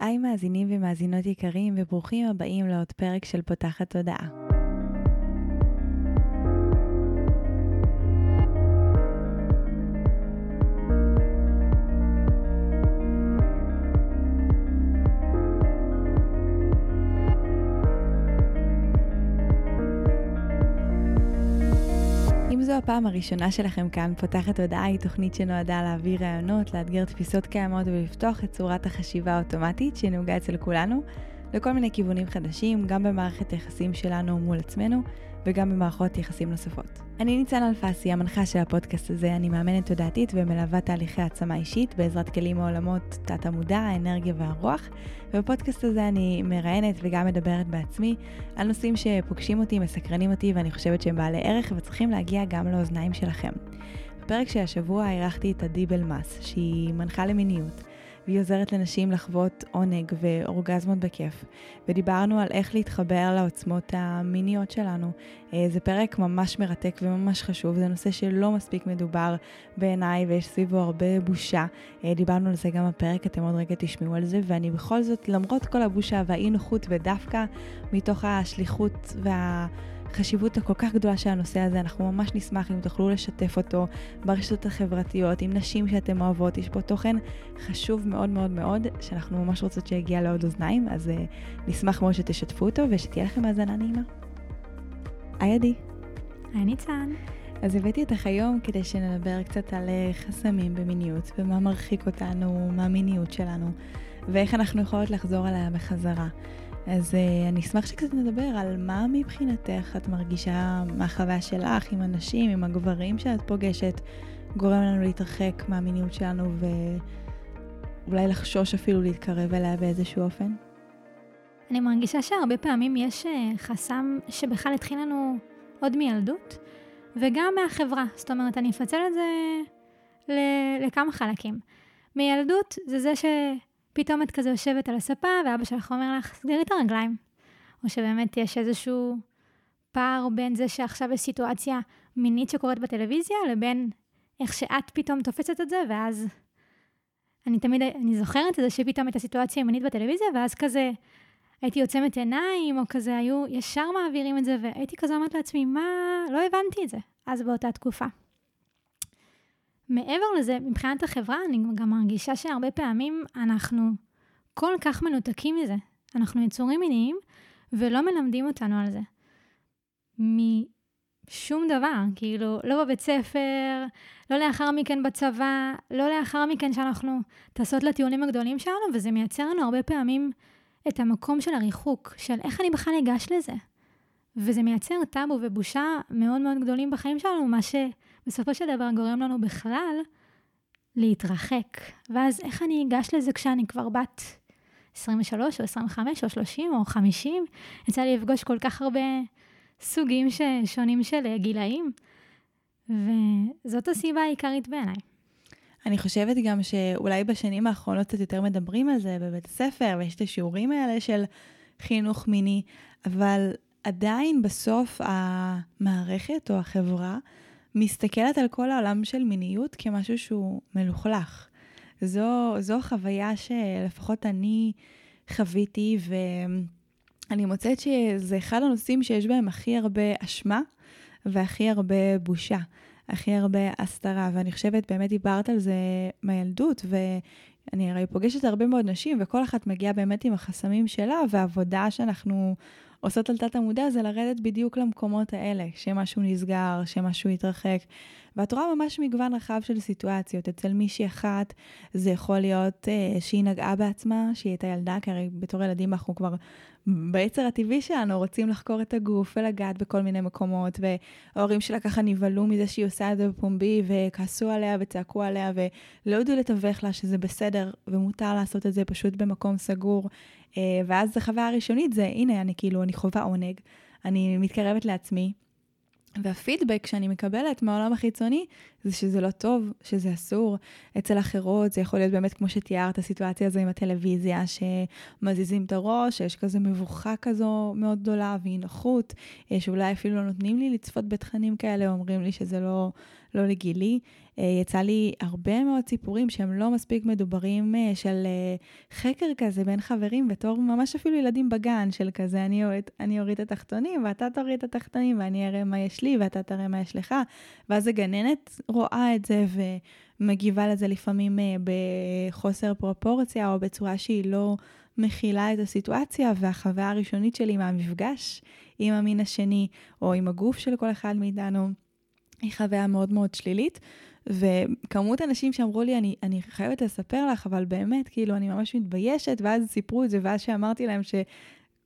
היי מאזינים ומאזינות יקרים וברוכים הבאים לעוד פרק של פותחת תודעה. הפעם הראשונה שלכם כאן, פותחת הודעה היא תוכנית שנועדה להעביר רעיונות, לאתגר תפיסות קיימות ולפתוח את צורת החשיבה האוטומטית שנהוגה אצל כולנו לכל מיני כיוונים חדשים, גם במערכת היחסים שלנו מול עצמנו וגם במערכות יחסים נוספות. אני ניצן אלפסי, המנחה של הפודקאסט הזה, אני מאמנת תודעתית ומלווה תהליכי העצמה אישית בעזרת כלים מעולמות תת-המודע, האנרגיה והרוח, ובפודקאסט הזה אני מראיינת וגם מדברת בעצמי על נושאים שפוגשים אותי, מסקרנים אותי ואני חושבת שהם בעלי ערך וצריכים להגיע גם לאוזניים שלכם. בפרק של השבוע אירחתי את עדי בלמס, שהיא מנחה למיניות. והיא עוזרת לנשים לחוות עונג ואורגזמות בכיף. ודיברנו על איך להתחבר לעוצמות המיניות שלנו. אה, זה פרק ממש מרתק וממש חשוב, זה נושא שלא מספיק מדובר בעיניי ויש סביבו הרבה בושה. אה, דיברנו על זה גם בפרק, אתם עוד רגע תשמעו על זה, ואני בכל זאת, למרות כל הבושה והאי נוחות ודווקא מתוך השליחות וה... החשיבות הכל כך גדולה של הנושא הזה, אנחנו ממש נשמח אם תוכלו לשתף אותו ברשתות החברתיות, עם נשים שאתם אוהבות, יש פה תוכן חשוב מאוד מאוד מאוד, שאנחנו ממש רוצות שיגיע לעוד אוזניים, אז uh, נשמח מאוד שתשתפו אותו ושתהיה לכם האזנה נעימה. היי עדי. היי ניצן. אז הבאתי אותך היום כדי שנדבר קצת על אה, חסמים במיניות, ומה מרחיק אותנו מהמיניות שלנו, ואיך אנחנו יכולות לחזור עליה בחזרה. אז uh, אני אשמח שקצת נדבר על מה מבחינתך את מרגישה מהחוויה שלך עם הנשים, עם הגברים שאת פוגשת, גורם לנו להתרחק מהמיניות שלנו ואולי לחשוש אפילו להתקרב אליה באיזשהו אופן? אני מרגישה שהרבה פעמים יש אה, חסם שבכלל התחיל לנו עוד מילדות, וגם מהחברה. זאת אומרת, אני אפצל את זה לכמה חלקים. מילדות זה זה ש... פתאום את כזה יושבת על הספה, ואבא שלך אומר לך, סגרי את הרגליים. או שבאמת יש איזשהו פער בין זה שעכשיו יש סיטואציה מינית שקורית בטלוויזיה, לבין איך שאת פתאום תופסת את זה, ואז... אני תמיד, אני זוכרת את זה שפתאום הייתה סיטואציה מינית בטלוויזיה, ואז כזה הייתי עוצמת עיניים, או כזה היו ישר מעבירים את זה, והייתי כזה אומרת לעצמי, מה, לא הבנתי את זה, אז באותה תקופה. מעבר לזה, מבחינת החברה, אני גם מרגישה שהרבה פעמים אנחנו כל כך מנותקים מזה. אנחנו יצורים מיניים, ולא מלמדים אותנו על זה. משום דבר, כאילו, לא בבית ספר, לא לאחר מכן בצבא, לא לאחר מכן שאנחנו טסות לטיעונים הגדולים שלנו, וזה מייצר לנו הרבה פעמים את המקום של הריחוק, של איך אני בכלל אגש לזה. וזה מייצר טאבו ובושה מאוד מאוד גדולים בחיים שלנו, מה שבסופו של דבר גורם לנו בכלל להתרחק. ואז איך אני אגש לזה כשאני כבר בת 23 או 25 או 30 או 50? יצא לי לפגוש כל כך הרבה סוגים שונים של גילאים, וזאת הסיבה העיקרית בעיניי. אני חושבת גם שאולי בשנים האחרונות קצת יותר מדברים על זה בבית הספר, ויש את השיעורים האלה של חינוך מיני, אבל עדיין בסוף המערכת או החברה מסתכלת על כל העולם של מיניות כמשהו שהוא מלוכלך. זו, זו חוויה שלפחות אני חוויתי, ואני מוצאת שזה אחד הנושאים שיש בהם הכי הרבה אשמה והכי הרבה בושה, הכי הרבה הסתרה, ואני חושבת, באמת דיברת על זה מהילדות, ואני הרי פוגשת הרבה מאוד נשים, וכל אחת מגיעה באמת עם החסמים שלה, והעבודה שאנחנו עושות על תת המודע זה לרדת בדיוק למקומות האלה, שמשהו נסגר, שמשהו יתרחק. ואת רואה ממש מגוון רחב של סיטואציות. אצל מישהי אחת זה יכול להיות אה, שהיא נגעה בעצמה, שהיא הייתה ילדה, כי הרי בתור ילדים אנחנו כבר ביצר הטבעי שלנו רוצים לחקור את הגוף ולגעת בכל מיני מקומות, וההורים שלה ככה נבהלו מזה שהיא עושה את זה בפומבי, וכעסו עליה וצעקו עליה, ולא ידעו לתווך לה שזה בסדר ומותר לעשות את זה פשוט במקום סגור. אה, ואז החוויה הראשונית זה, הנה, אני כאילו, אני חווה עונג, אני מתקרבת לעצמי. והפידבק שאני מקבלת מהעולם החיצוני זה שזה לא טוב, שזה אסור. אצל אחרות זה יכול להיות באמת כמו שתיארת, הסיטואציה הזו עם הטלוויזיה, שמזיזים את הראש, שיש כזה מבוכה כזו מאוד גדולה ואי נוחות, שאולי אפילו לא נותנים לי לצפות בתכנים כאלה, אומרים לי שזה לא, לא לגילי. אה, יצא לי הרבה מאוד סיפורים שהם לא מספיק מדוברים אה, של אה, חקר כזה בין חברים, בתור ממש אפילו ילדים בגן, של כזה, אני אוריד את התחתונים ואתה תוריד את התחתונים ואני אראה מה יש לי ואתה תראה מה יש לך. ואז הגננת רואה את זה ומגיבה לזה לפעמים בחוסר פרופורציה או בצורה שהיא לא מכילה את הסיטואציה, והחוויה הראשונית שלי מהמפגש עם המין השני, או עם הגוף של כל אחד מאיתנו, היא חוויה מאוד מאוד שלילית. וכמות אנשים שאמרו לי, אני, אני חייבת לספר לך, אבל באמת, כאילו, אני ממש מתביישת, ואז סיפרו את זה, ואז שאמרתי להם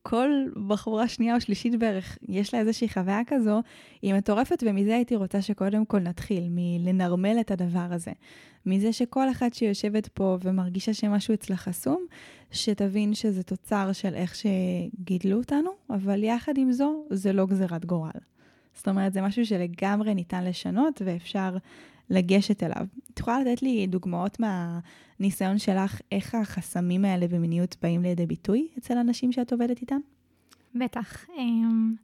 שכל בחורה שנייה או שלישית בערך, יש לה איזושהי חוויה כזו, היא מטורפת, ומזה הייתי רוצה שקודם כל נתחיל, מלנרמל את הדבר הזה. מזה שכל אחת שיושבת פה ומרגישה שמשהו אצלה חסום, שתבין שזה תוצר של איך שגידלו אותנו, אבל יחד עם זו, זה לא גזירת גורל. זאת אומרת, זה משהו שלגמרי ניתן לשנות ואפשר לגשת אליו. את יכולה לתת לי דוגמאות מהניסיון שלך, איך החסמים האלה במיניות באים לידי ביטוי אצל אנשים שאת עובדת איתם? בטח. אמ,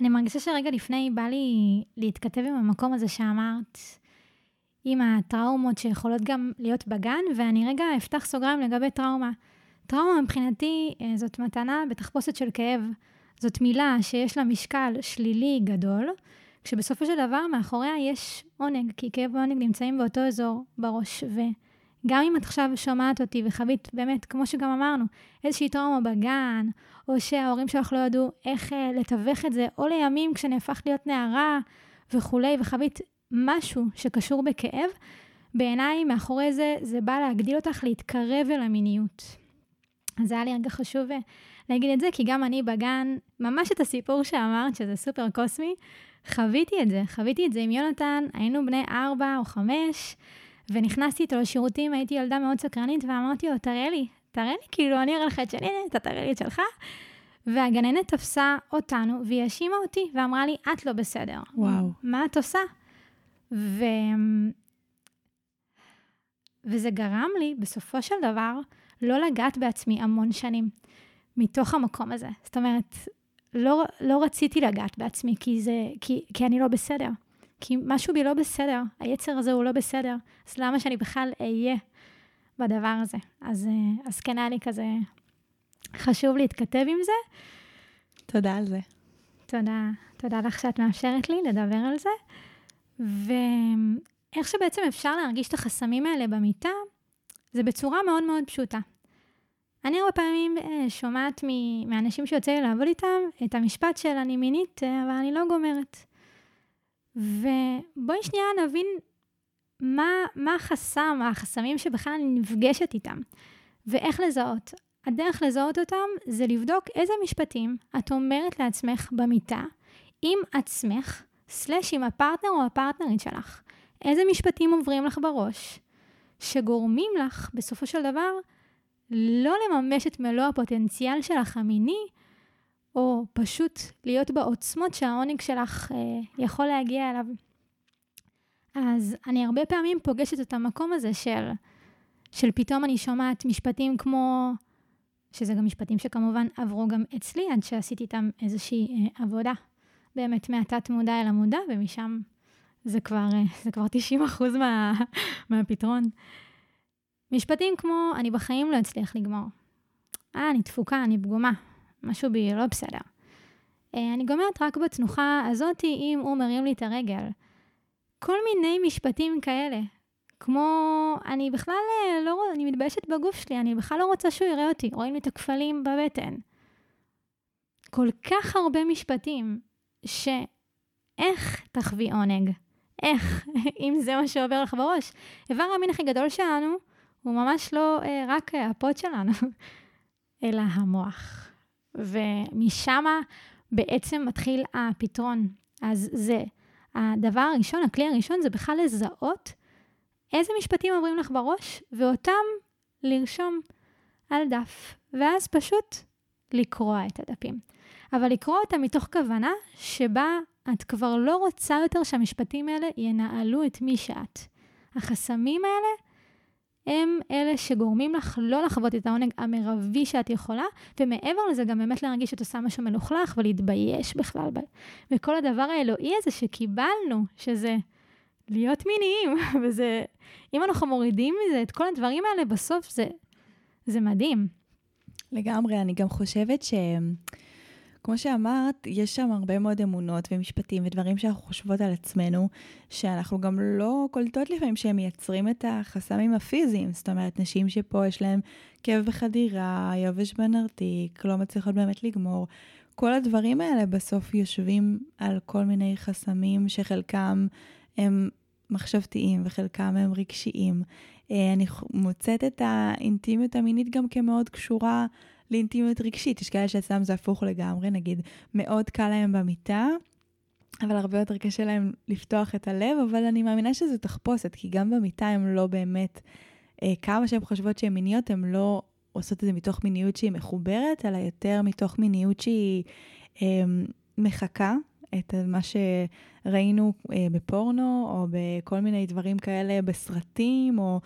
אני מרגישה שרגע לפני בא לי להתכתב עם המקום הזה שאמרת, עם הטראומות שיכולות גם להיות בגן, ואני רגע אפתח סוגריים לגבי טראומה. טראומה מבחינתי אה, זאת מתנה בתחפושת של כאב. זאת מילה שיש לה משקל שלילי גדול, כשבסופו של דבר מאחוריה יש עונג, כי כאב ועונג נמצאים באותו אזור בראש. וגם אם את עכשיו שומעת אותי וחווית באמת, כמו שגם אמרנו, איזושהי טראומה בגן, או שההורים שלך לא ידעו איך uh, לתווך את זה, או לימים כשנהפכת להיות נערה וכולי, וחווית משהו שקשור בכאב, בעיניי מאחורי זה, זה בא להגדיל אותך להתקרב אל המיניות. אז היה לי רגע חשוב אה, להגיד את זה, כי גם אני בגן, ממש את הסיפור שאמרת, שזה סופר קוסמי, חוויתי את זה. חוויתי את זה עם יונתן, היינו בני ארבע או חמש, ונכנסתי איתו לשירותים, הייתי ילדה מאוד סקרנית, ואמרתי לו, תראה לי, תראה לי, כאילו, אני אראה לך את שלי, אתה תראה לי את שלך. והגננת תפסה אותנו, והיא האשימה אותי, ואמרה לי, את לא בסדר. וואו. מה את עושה? ו... וזה גרם לי, בסופו של דבר, לא לגעת בעצמי המון שנים, מתוך המקום הזה. זאת אומרת, לא, לא רציתי לגעת בעצמי, כי, זה, כי, כי אני לא בסדר. כי משהו בי לא בסדר, היצר הזה הוא לא בסדר, אז למה שאני בכלל אהיה בדבר הזה? אז, אה, אז כן היה לי כזה חשוב להתכתב עם זה. תודה על זה. תודה, תודה לך שאת מאפשרת לי לדבר על זה. ואיך שבעצם אפשר להרגיש את החסמים האלה במיטה, זה בצורה מאוד מאוד פשוטה. אני הרבה פעמים אה, שומעת מאנשים שיוצא לי לעבוד איתם את המשפט של אני מינית, אה, אבל אני לא גומרת. ובואי שנייה נבין מה, מה החסם, החסמים שבכלל אני נפגשת איתם, ואיך לזהות. הדרך לזהות אותם זה לבדוק איזה משפטים את אומרת לעצמך במיטה, עם עצמך, סלש עם הפרטנר או הפרטנרית שלך. איזה משפטים עוברים לך בראש, שגורמים לך, בסופו של דבר, לא לממש את מלוא הפוטנציאל שלך המיני, או פשוט להיות בעוצמות שהעונג שלך אה, יכול להגיע אליו. אז אני הרבה פעמים פוגשת את המקום הזה של, של פתאום אני שומעת משפטים כמו, שזה גם משפטים שכמובן עברו גם אצלי, עד שעשיתי איתם איזושהי אה, עבודה, באמת מהתת מודע אל המודע, ומשם זה כבר, אה, זה כבר 90 אחוז מה, מהפתרון. משפטים כמו, אני בחיים לא אצליח לגמור. אה, אני תפוקה, אני פגומה. משהו בי לא בסדר. אה, אני גומרת רק בתנוחה הזאתי אם הוא מרים לי את הרגל. כל מיני משפטים כאלה. כמו, אני בכלל אה, לא, אני מתביישת בגוף שלי, אני בכלל לא רוצה שהוא יראה אותי, רואים לי את הכפלים בבטן. כל כך הרבה משפטים, שאיך תחווי עונג? איך, אם זה מה שעובר לך בראש? איבר המין הכי גדול שלנו הוא ממש לא אה, רק הפוד שלנו, אלא המוח. ומשם בעצם מתחיל הפתרון. אז זה, הדבר הראשון, הכלי הראשון, זה בכלל לזהות איזה משפטים עוברים לך בראש, ואותם לרשום על דף, ואז פשוט לקרוע את הדפים. אבל לקרוא אותם מתוך כוונה שבה את כבר לא רוצה יותר שהמשפטים האלה ינהלו את מי שאת. החסמים האלה הם אלה שגורמים לך לא לחוות את העונג המרבי שאת יכולה, ומעבר לזה גם באמת להרגיש שאת עושה משהו מלוכלך ולהתבייש בכלל. וכל הדבר האלוהי הזה שקיבלנו, שזה להיות מיניים, וזה, אם אנחנו מורידים מזה את כל הדברים האלה, בסוף זה, זה מדהים. לגמרי, אני גם חושבת ש... כמו שאמרת, יש שם הרבה מאוד אמונות ומשפטים ודברים שאנחנו חושבות על עצמנו, שאנחנו גם לא קולטות לפעמים שהם מייצרים את החסמים הפיזיים. זאת אומרת, נשים שפה יש להן כאב בחדירה, יובש בנרתיק, לא מצליחות באמת לגמור. כל הדברים האלה בסוף יושבים על כל מיני חסמים שחלקם הם מחשבתיים וחלקם הם רגשיים. אה, אני מוצאת את האינטימיות המינית גם כמאוד קשורה לאינטימיות רגשית. יש כאלה שאצלם זה הפוך לגמרי, נגיד, מאוד קל להם במיטה, אבל הרבה יותר קשה להם לפתוח את הלב, אבל אני מאמינה שזו תחפושת, כי גם במיטה הם לא באמת, אה, כמה שהן חושבות שהן מיניות, הן לא עושות את זה מתוך מיניות שהיא מחוברת, אלא יותר מתוך מיניות שהיא אה, מחקה את מה שראינו אה, בפורנו, או בכל מיני דברים כאלה בסרטים, או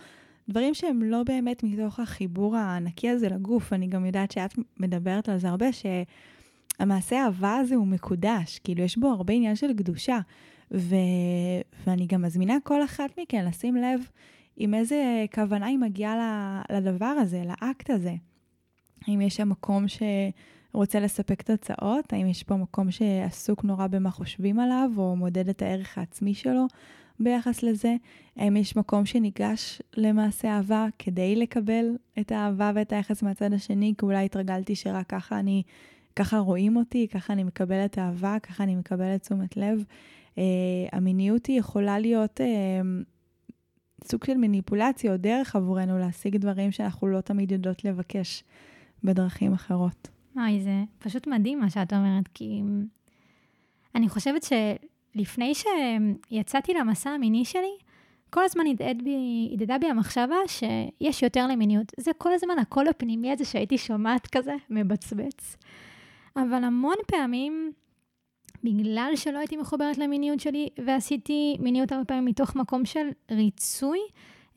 דברים שהם לא באמת מתוך החיבור הענקי הזה לגוף. אני גם יודעת שאת מדברת על זה הרבה, שהמעשה האהבה הזה הוא מקודש, כאילו יש בו הרבה עניין של קדושה. ו... ואני גם מזמינה כל אחת מכן לשים לב עם איזה כוונה היא מגיעה לדבר הזה, לאקט הזה. האם יש שם מקום שרוצה לספק תוצאות? האם יש פה מקום שעסוק נורא במה חושבים עליו, או מודד את הערך העצמי שלו? ביחס לזה? האם יש מקום שניגש למעשה אהבה כדי לקבל את האהבה ואת היחס מהצד השני? כי אולי התרגלתי שרק ככה אני, ככה רואים אותי, ככה אני מקבלת אהבה, ככה אני מקבלת תשומת לב. Uh, המיניות היא יכולה להיות uh, סוג של מניפולציה או דרך עבורנו להשיג דברים שאנחנו לא תמיד יודעות לבקש בדרכים אחרות. וואי, זה פשוט מדהים מה שאת אומרת, כי אני חושבת ש... לפני שיצאתי למסע המיני שלי, כל הזמן הדהד בי, הדהדה בי המחשבה שיש יותר למיניות. זה כל הזמן הקול הפנימי הזה שהייתי שומעת כזה, מבצבץ. אבל המון פעמים, בגלל שלא הייתי מחוברת למיניות שלי, ועשיתי מיניות הרבה פעמים מתוך מקום של ריצוי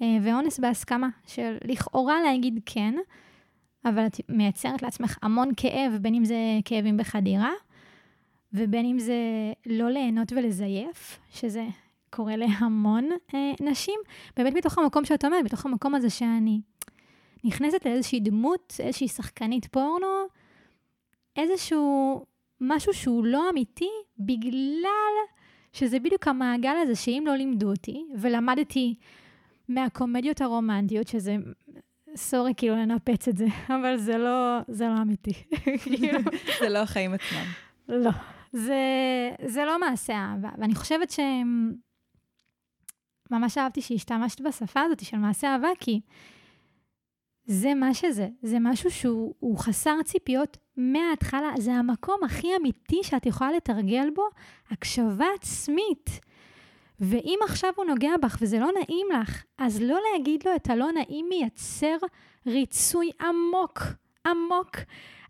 אה, ואונס בהסכמה, של לכאורה להגיד כן, אבל את מייצרת לעצמך המון כאב, בין אם זה כאבים בחדירה, ובין אם זה לא ליהנות ולזייף, שזה קורה להמון אה, נשים, באמת מתוך המקום שאת אומרת, מתוך המקום הזה שאני נכנסת לאיזושהי דמות, איזושהי שחקנית פורנו, איזשהו משהו שהוא לא אמיתי, בגלל שזה בדיוק המעגל הזה שאם לא לימדו אותי, ולמדתי מהקומדיות הרומנטיות, שזה, סורי כאילו לנפץ את זה, אבל זה לא, זה לא אמיתי. זה לא החיים עצמם. לא. זה, זה לא מעשה אהבה. ואני חושבת שממש אהבתי שהשתמשת בשפה הזאת של מעשה אהבה, כי זה מה שזה. זה משהו שהוא חסר ציפיות מההתחלה. זה המקום הכי אמיתי שאת יכולה לתרגל בו הקשבה עצמית. ואם עכשיו הוא נוגע בך וזה לא נעים לך, אז לא להגיד לו את הלא נעים מייצר ריצוי עמוק, עמוק,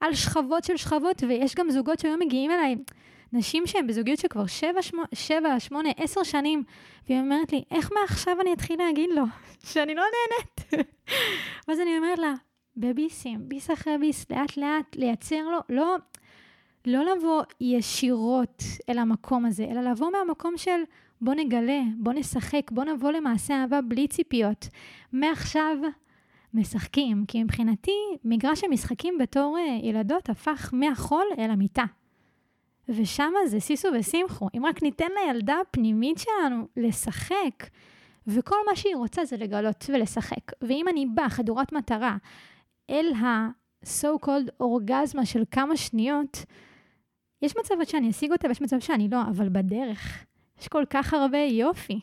על שכבות של שכבות, ויש גם זוגות שהיום מגיעים אליי, נשים שהן בזוגיות שכבר 7, 8, 10 שנים, והיא אומרת לי, איך מעכשיו אני אתחיל להגיד לו שאני לא נהנית? ואז אני אומרת לה, בביסים, ביס אחרי ביס, לאט לאט, לייצר לו, לא, לא לבוא ישירות אל המקום הזה, אלא לבוא מהמקום של בוא נגלה, בוא נשחק, בוא נבוא למעשה אהבה בלי ציפיות. מעכשיו משחקים, כי מבחינתי מגרש המשחקים בתור אה, ילדות הפך מהחול אל המיטה. ושם זה סיסו ושמחו. אם רק ניתן לילדה הפנימית שלנו לשחק, וכל מה שהיא רוצה זה לגלות ולשחק. ואם אני באה חדורת מטרה אל ה-so called אורגזמה של כמה שניות, יש מצבות שאני אשיג אותה ויש מצב שאני לא, אבל בדרך יש כל כך הרבה יופי.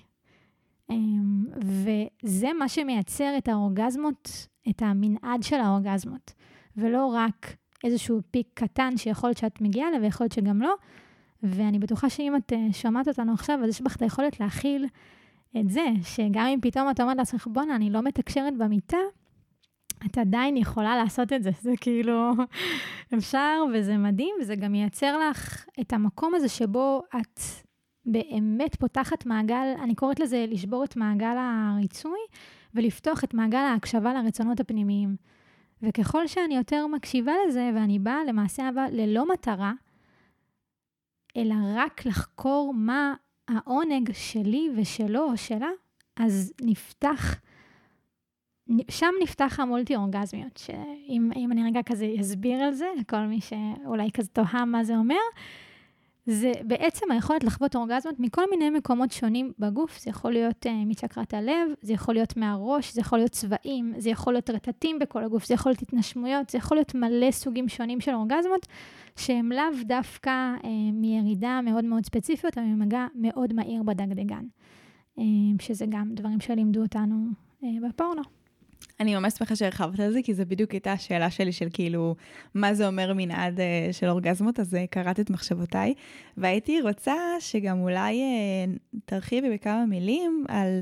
אמ, וזה מה שמייצר את האורגזמות, את המנעד של האורגזמות, ולא רק איזשהו פיק קטן שיכול להיות שאת מגיעה אליו ויכול להיות שגם לא. ואני בטוחה שאם את אה, שומעת אותנו עכשיו, אז יש בך את היכולת להכיל את זה, שגם אם פתאום את אומרת לעצמך, בואנה, אני לא מתקשרת במיטה, את עדיין יכולה לעשות את זה. זה כאילו, אפשר, וזה מדהים, וזה גם מייצר לך את המקום הזה שבו את באמת פותחת מעגל, אני קוראת לזה לשבור את מעגל הריצוי, ולפתוח את מעגל ההקשבה לרצונות הפנימיים. וככל שאני יותר מקשיבה לזה, ואני באה למעשה אהבה ללא מטרה, אלא רק לחקור מה העונג שלי ושלו או שלה, אז נפתח, שם נפתח המולטי-אורגזמיות, שאם אני רגע כזה אסביר על זה, לכל מי שאולי כזה תוהה מה זה אומר, זה בעצם היכולת לחוות אורגזמות מכל מיני מקומות שונים בגוף. זה יכול להיות uh, מצ'קרת הלב, זה יכול להיות מהראש, זה יכול להיות צבעים, זה יכול להיות רטטים בכל הגוף, זה יכול להיות התנשמויות, זה יכול להיות מלא סוגים שונים של אורגזמות, שהם לאו דווקא uh, מירידה מאוד מאוד ספציפיות, אבל ממגע מאוד מהיר בדגדגן. Uh, שזה גם דברים שלימדו אותנו uh, בפורנו. אני ממש שמחה שהרחבת על זה, כי זו בדיוק הייתה השאלה שלי של כאילו, מה זה אומר מנעד uh, של אורגזמות, אז uh, קראת את מחשבותיי, והייתי רוצה שגם אולי uh, תרחיבי בכמה מילים על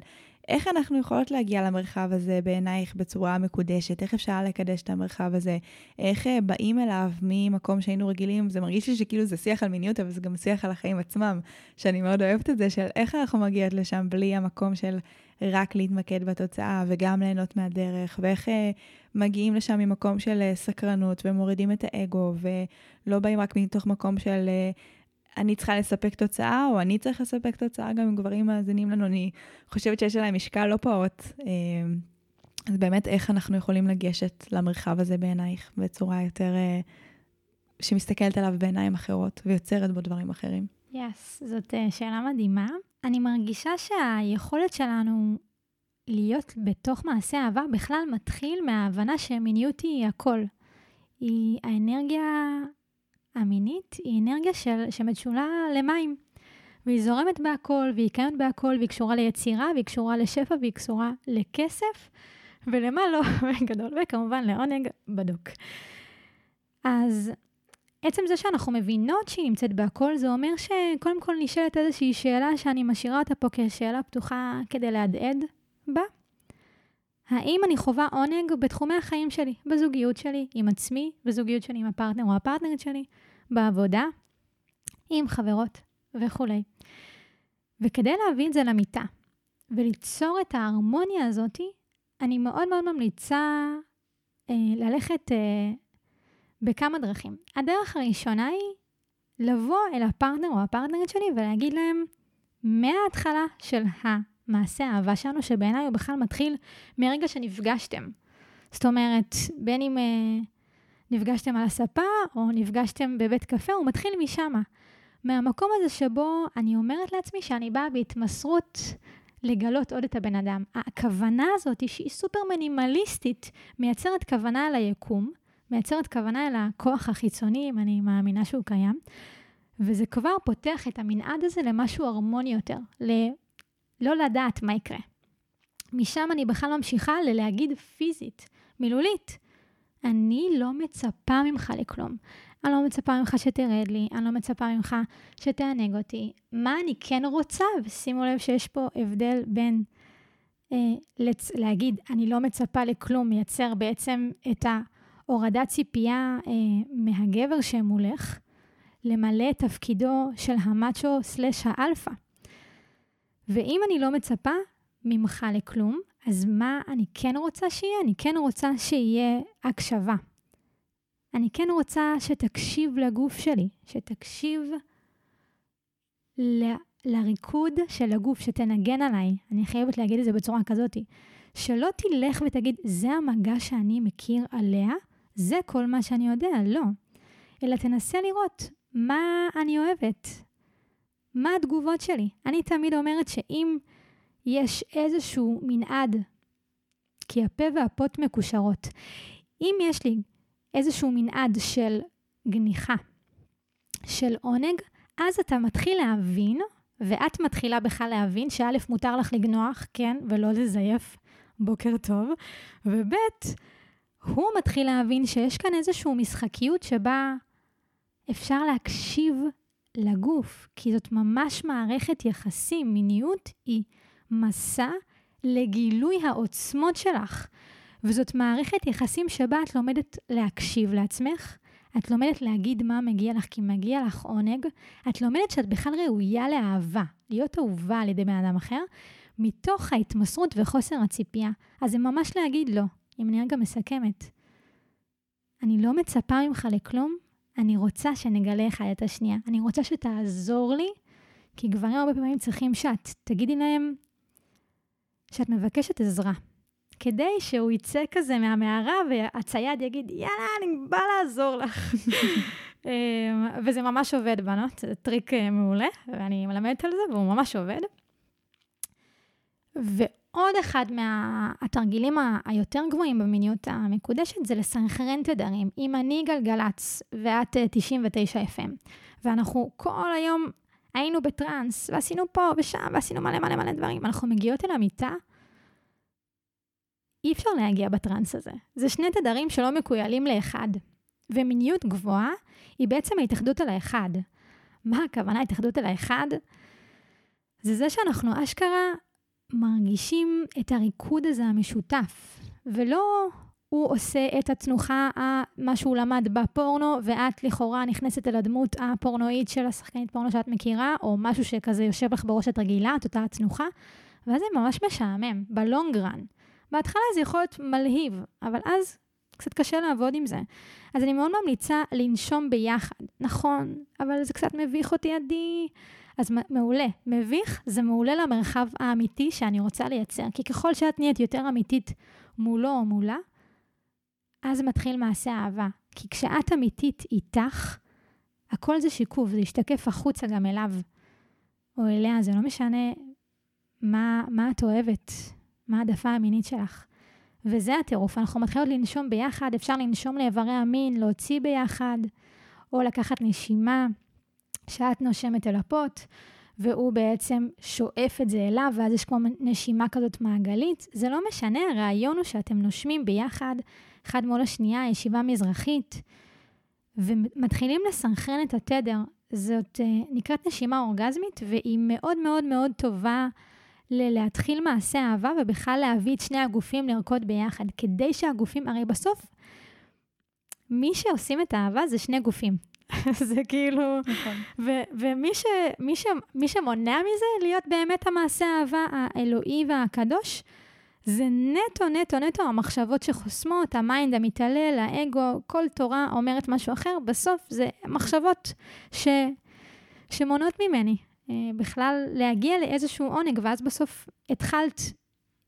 איך אנחנו יכולות להגיע למרחב הזה בעינייך בצורה מקודשת, איך אפשר לקדש את המרחב הזה, איך באים אליו ממקום שהיינו רגילים, זה מרגיש לי שכאילו זה שיח על מיניות, אבל זה גם שיח על החיים עצמם, שאני מאוד אוהבת את זה, של איך אנחנו מגיעות לשם בלי המקום של... רק להתמקד בתוצאה וגם ליהנות מהדרך, ואיך אה, מגיעים לשם ממקום של אה, סקרנות ומורידים את האגו, ולא באים רק מתוך מקום של אה, אני צריכה לספק תוצאה, או אני צריך לספק תוצאה, גם אם גברים מאזינים לנו, אני חושבת שיש עליהם משקל לא פעוט. אז באמת, איך אנחנו יכולים לגשת למרחב הזה בעינייך בצורה יותר, שמסתכלת עליו בעיניים אחרות ויוצרת בו דברים אחרים? יס, yes, זאת שאלה מדהימה. אני מרגישה שהיכולת שלנו להיות בתוך מעשה אהבה בכלל מתחיל מההבנה שמיניות היא הכל. היא האנרגיה המינית, היא אנרגיה של, שמשולה למים. והיא זורמת בהכל, והיא קיימת בהכל, והיא קשורה ליצירה, והיא קשורה לשפע, והיא קשורה לכסף, ולמה לא, בגדול, וכמובן לעונג בדוק. אז עצם זה שאנחנו מבינות שהיא נמצאת בהכל, זה אומר שקודם כל נשאלת איזושהי שאלה שאני משאירה אותה פה כשאלה פתוחה כדי להדהד בה. האם אני חווה עונג בתחומי החיים שלי, בזוגיות שלי, עם עצמי, בזוגיות שלי עם הפרטנר או הפרטנרית שלי, בעבודה, עם חברות וכולי. וכדי להביא את זה למיטה וליצור את ההרמוניה הזאתי, אני מאוד מאוד ממליצה אה, ללכת אה, בכמה דרכים. הדרך הראשונה היא לבוא אל הפרטנר או הפרטנרית שלי ולהגיד להם, מההתחלה של המעשה האהבה שלנו, שבעיניי הוא בכלל מתחיל מרגע שנפגשתם. זאת אומרת, בין אם אה, נפגשתם על הספה או נפגשתם בבית קפה, הוא מתחיל משם. מהמקום הזה שבו אני אומרת לעצמי שאני באה בהתמסרות לגלות עוד את הבן אדם. הכוונה הזאת, שהיא סופר מינימליסטית, מייצרת כוונה על היקום, מייצרת כוונה אל הכוח החיצוני, אם אני מאמינה שהוא קיים, וזה כבר פותח את המנעד הזה למשהו הרמוני יותר, ל... לא לדעת מה יקרה. משם אני בכלל ממשיכה ללהגיד פיזית, מילולית. אני לא מצפה ממך לכלום. אני לא מצפה ממך שתרד לי, אני לא מצפה ממך שתענג אותי. מה אני כן רוצה, ושימו לב שיש פה הבדל בין אה, לצ- להגיד, אני לא מצפה לכלום, מייצר בעצם את ה... הורדת ציפייה אה, מהגבר שמולך, למלא את תפקידו של המאצ'ו סלש האלפא. ואם אני לא מצפה ממך לכלום, אז מה אני כן רוצה שיהיה? אני כן רוצה שיהיה הקשבה. אני כן רוצה שתקשיב לגוף שלי, שתקשיב ל... לריקוד של הגוף, שתנגן עליי. אני חייבת להגיד את זה בצורה כזאת. שלא תלך ותגיד, זה המגע שאני מכיר עליה, זה כל מה שאני יודע, לא. אלא תנסה לראות מה אני אוהבת, מה התגובות שלי. אני תמיד אומרת שאם יש איזשהו מנעד, כי הפה והפות מקושרות, אם יש לי איזשהו מנעד של גניחה, של עונג, אז אתה מתחיל להבין, ואת מתחילה בכלל להבין שא', מותר לך לגנוח, כן, ולא לזייף, בוקר טוב, וב', הוא מתחיל להבין שיש כאן איזושהי משחקיות שבה אפשר להקשיב לגוף, כי זאת ממש מערכת יחסים. מיניות היא מסע לגילוי העוצמות שלך. וזאת מערכת יחסים שבה את לומדת להקשיב לעצמך, את לומדת להגיד מה מגיע לך כי מגיע לך עונג, את לומדת שאת בכלל ראויה לאהבה, להיות אהובה על ידי בן אדם אחר, מתוך ההתמסרות וחוסר הציפייה. אז זה ממש להגיד לא. אם אני רגע מסכמת, אני לא מצפה ממך לכלום, אני רוצה שנגלה אחד את השנייה. אני רוצה שתעזור לי כי גברים הרבה פעמים צריכים שאת תגידי להם שאת מבקשת עזרה. כדי שהוא יצא כזה מהמערה והצייד יגיד, יאללה, אני בא לעזור לך. אמ, וזה ממש עובד, בנות, זה טריק אה, מעולה, ואני מלמדת על זה, והוא ממש עובד. ועוד אחד מהתרגילים היותר גבוהים במיניות המקודשת זה לסנכרן תדרים. אם אני גלגלצ ואת 99 אה, FM, ואנחנו כל היום היינו בטראנס, ועשינו פה ושם, ועשינו מלא מלא מלא דברים, אנחנו מגיעות אל המיטה, אי אפשר להגיע בטראנס הזה. זה שני תדרים שלא מקוילים לאחד. ומיניות גבוהה היא בעצם ההתאחדות על האחד. מה הכוונה התאחדות על האחד? זה זה שאנחנו אשכרה מרגישים את הריקוד הזה המשותף, ולא הוא עושה את התנוחה, מה שהוא למד בפורנו, ואת לכאורה נכנסת אל הדמות הפורנואית של השחקנית פורנו שאת מכירה, או משהו שכזה יושב לך בראש את רגילה, את אותה התנוחה, ואז זה ממש משעמם, בלונגרן. בהתחלה זה יכול להיות מלהיב, אבל אז קצת קשה לעבוד עם זה. אז אני מאוד ממליצה לנשום ביחד. נכון, אבל זה קצת מביך אותי עדי. אז מעולה. מביך זה מעולה למרחב האמיתי שאני רוצה לייצר. כי ככל שאת נהיית יותר אמיתית מולו או מולה, אז מתחיל מעשה אהבה. כי כשאת אמיתית איתך, הכל זה שיקוף, זה ישתקף החוצה גם אליו או אליה, זה לא משנה מה, מה את אוהבת, מה העדפה המינית שלך. וזה הטירוף, אנחנו מתחילות לנשום ביחד, אפשר לנשום לאיברי המין, להוציא ביחד, או לקחת נשימה, שאת נושמת אל הפוט, והוא בעצם שואף את זה אליו, ואז יש כמו נשימה כזאת מעגלית. זה לא משנה, הרעיון הוא שאתם נושמים ביחד, אחד מול השנייה, ישיבה מזרחית, ומתחילים לסנכרן את התדר. זאת אה, נקראת נשימה אורגזמית, והיא מאוד מאוד מאוד טובה. להתחיל מעשה אהבה ובכלל להביא את שני הגופים לרקוד ביחד, כדי שהגופים, הרי בסוף, מי שעושים את האהבה זה שני גופים. זה כאילו... נכון. ומי ש, מי ש, מי שמונע מזה להיות באמת המעשה האהבה האלוהי והקדוש, זה נטו, נטו, נטו המחשבות שחוסמות, ה mind המתעלל, האגו, כל תורה אומרת משהו אחר, בסוף זה מחשבות ש, שמונעות ממני. אה, בכלל להגיע לאיזשהו עונג, ואז בסוף התחלת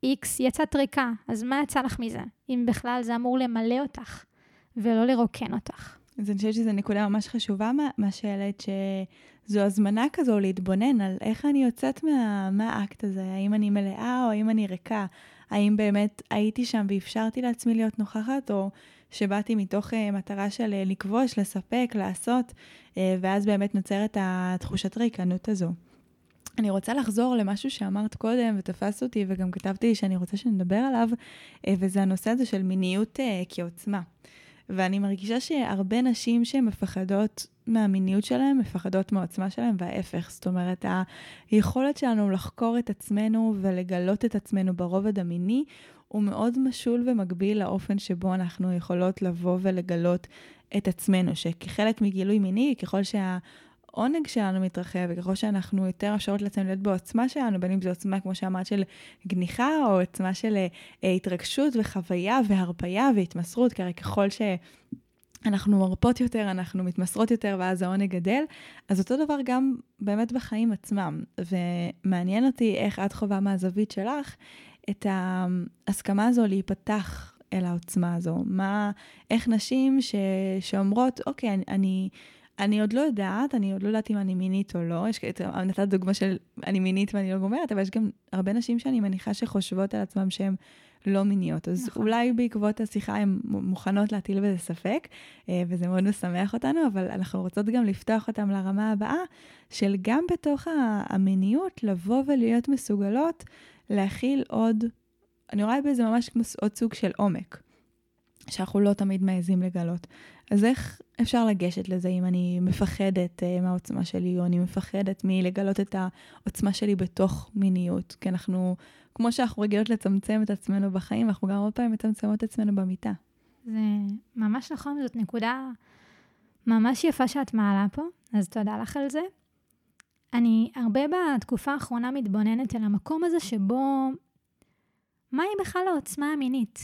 X, יצאת ריקה, אז מה יצא לך מזה? אם בכלל זה אמור למלא אותך, ולא לרוקן אותך. אז אני חושבת שזו נקודה ממש חשובה, מה שהעלית, שזו הזמנה כזו להתבונן על איך אני יוצאת מה, מהאקט הזה, האם אני מלאה או האם אני ריקה, האם באמת הייתי שם ואפשרתי לעצמי להיות נוכחת, או שבאתי מתוך uh, מטרה של uh, לכבוש, לספק, לעשות, uh, ואז באמת נוצרת התחושת ריקנות הזו. אני רוצה לחזור למשהו שאמרת קודם ותפס אותי וגם כתבתי שאני רוצה שנדבר עליו, uh, וזה הנושא הזה של מיניות uh, כעוצמה. ואני מרגישה שהרבה נשים שמפחדות מהמיניות שלהן, מפחדות מהעוצמה שלהן, וההפך. זאת אומרת, היכולת שלנו לחקור את עצמנו ולגלות את עצמנו ברובד המיני, הוא מאוד משול ומקביל לאופן שבו אנחנו יכולות לבוא ולגלות את עצמנו, שכחלק מגילוי מיני, ככל שהעונג שלנו מתרחב, וככל שאנחנו יותר אפשרות לעצמנו להיות בעוצמה שלנו, בין אם זו עוצמה, כמו שאמרת, של גניחה, או עוצמה של אה, התרגשות וחוויה והרפייה והתמסרות, כי הרי ככל ש... אנחנו מרפות יותר, אנחנו מתמסרות יותר, ואז העונג גדל. אז אותו דבר גם באמת בחיים עצמם. ומעניין אותי איך את חווה מהזווית שלך את ההסכמה הזו להיפתח אל העוצמה הזו. מה, איך נשים ש, שאומרות, אוקיי, אני, אני, אני עוד לא יודעת, אני עוד לא יודעת אם אני מינית או לא. יש, נתת דוגמה של אני מינית ואני לא גומרת, אבל יש גם הרבה נשים שאני מניחה שחושבות על עצמן שהן לא מיניות. אז נכון. אולי בעקבות השיחה הן מוכנות להטיל בזה ספק, אה, וזה מאוד משמח אותנו, אבל אנחנו רוצות גם לפתוח אותן לרמה הבאה, של גם בתוך המיניות, לבוא ולהיות מסוגלות להכיל עוד, אני רואה בזה ממש עוד סוג של עומק, שאנחנו לא תמיד מעזים לגלות. אז איך אפשר לגשת לזה אם אני מפחדת uh, מהעוצמה שלי, או אני מפחדת מלגלות את העוצמה שלי בתוך מיניות? כי אנחנו, כמו שאנחנו רגילות לצמצם את עצמנו בחיים, אנחנו גם הרבה פעמים מצמצמות את עצמנו במיטה. זה ממש נכון, זאת נקודה ממש יפה שאת מעלה פה, אז תודה לך על זה. אני הרבה בתקופה האחרונה מתבוננת על המקום הזה שבו, מהי בכלל העוצמה המינית?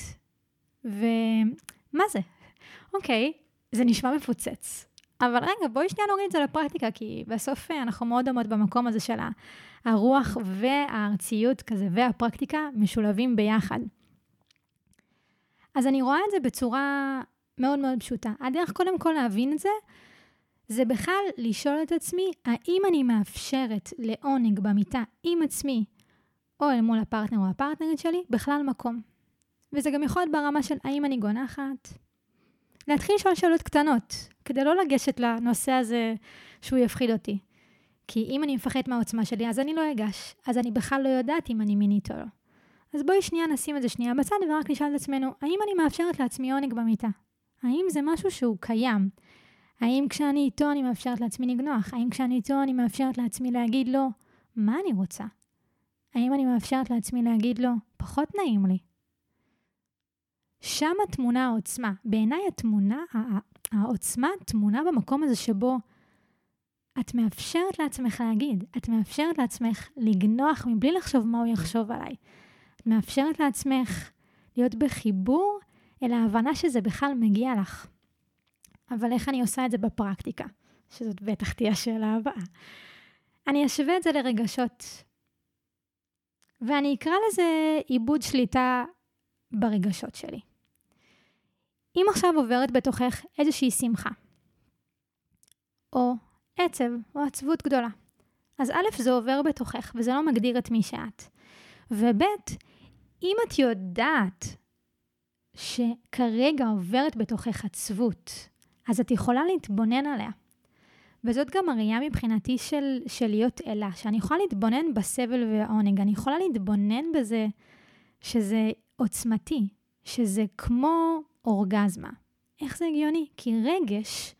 ומה זה? אוקיי, זה נשמע מפוצץ, אבל רגע, בואי שנייה נוריד את זה לפרקטיקה, כי בסוף אה, אנחנו מאוד דומות במקום הזה של הרוח והארציות כזה, והפרקטיקה משולבים ביחד. אז אני רואה את זה בצורה מאוד מאוד פשוטה. הדרך קודם כל להבין את זה, זה בכלל לשאול את עצמי, האם אני מאפשרת לעונג במיטה עם עצמי, או אל מול הפרטנר או הפרטנרית שלי, בכלל מקום. וזה גם יכול להיות ברמה של האם אני גונחת. להתחיל לשאול שאלות קטנות, כדי לא לגשת לנושא הזה שהוא יפחיד אותי. כי אם אני מפחדת מהעוצמה שלי, אז אני לא אגש. אז אני בכלל לא יודעת אם אני מינית או לא. אז בואי שנייה נשים את זה שנייה בצד ורק נשאל את עצמנו, האם אני מאפשרת לעצמי עונג במיטה? האם זה משהו שהוא קיים? האם כשאני איתו אני מאפשרת לעצמי לגנוח? האם כשאני איתו אני מאפשרת לעצמי להגיד לו, מה אני רוצה? האם אני מאפשרת לעצמי להגיד לו, פחות נעים לי? שם התמונה העוצמה. בעיניי התמונה, העוצמה תמונה במקום הזה שבו את מאפשרת לעצמך להגיד, את מאפשרת לעצמך לגנוח מבלי לחשוב מה הוא יחשוב עליי. את מאפשרת לעצמך להיות בחיבור אל ההבנה שזה בכלל מגיע לך. אבל איך אני עושה את זה בפרקטיקה? שזאת בטח תהיה השאלה הבאה. אני אשווה את זה לרגשות. ואני אקרא לזה עיבוד שליטה ברגשות שלי. אם עכשיו עוברת בתוכך איזושהי שמחה, או עצב, או עצבות גדולה, אז א', זה עובר בתוכך, וזה לא מגדיר את מי שאת. וב', אם את יודעת שכרגע עוברת בתוכך עצבות, אז את יכולה להתבונן עליה. וזאת גם הראייה מבחינתי של, של להיות אלה, שאני יכולה להתבונן בסבל והעונג, אני יכולה להתבונן בזה שזה עוצמתי, שזה כמו אורגזמה. איך זה הגיוני? כי רגש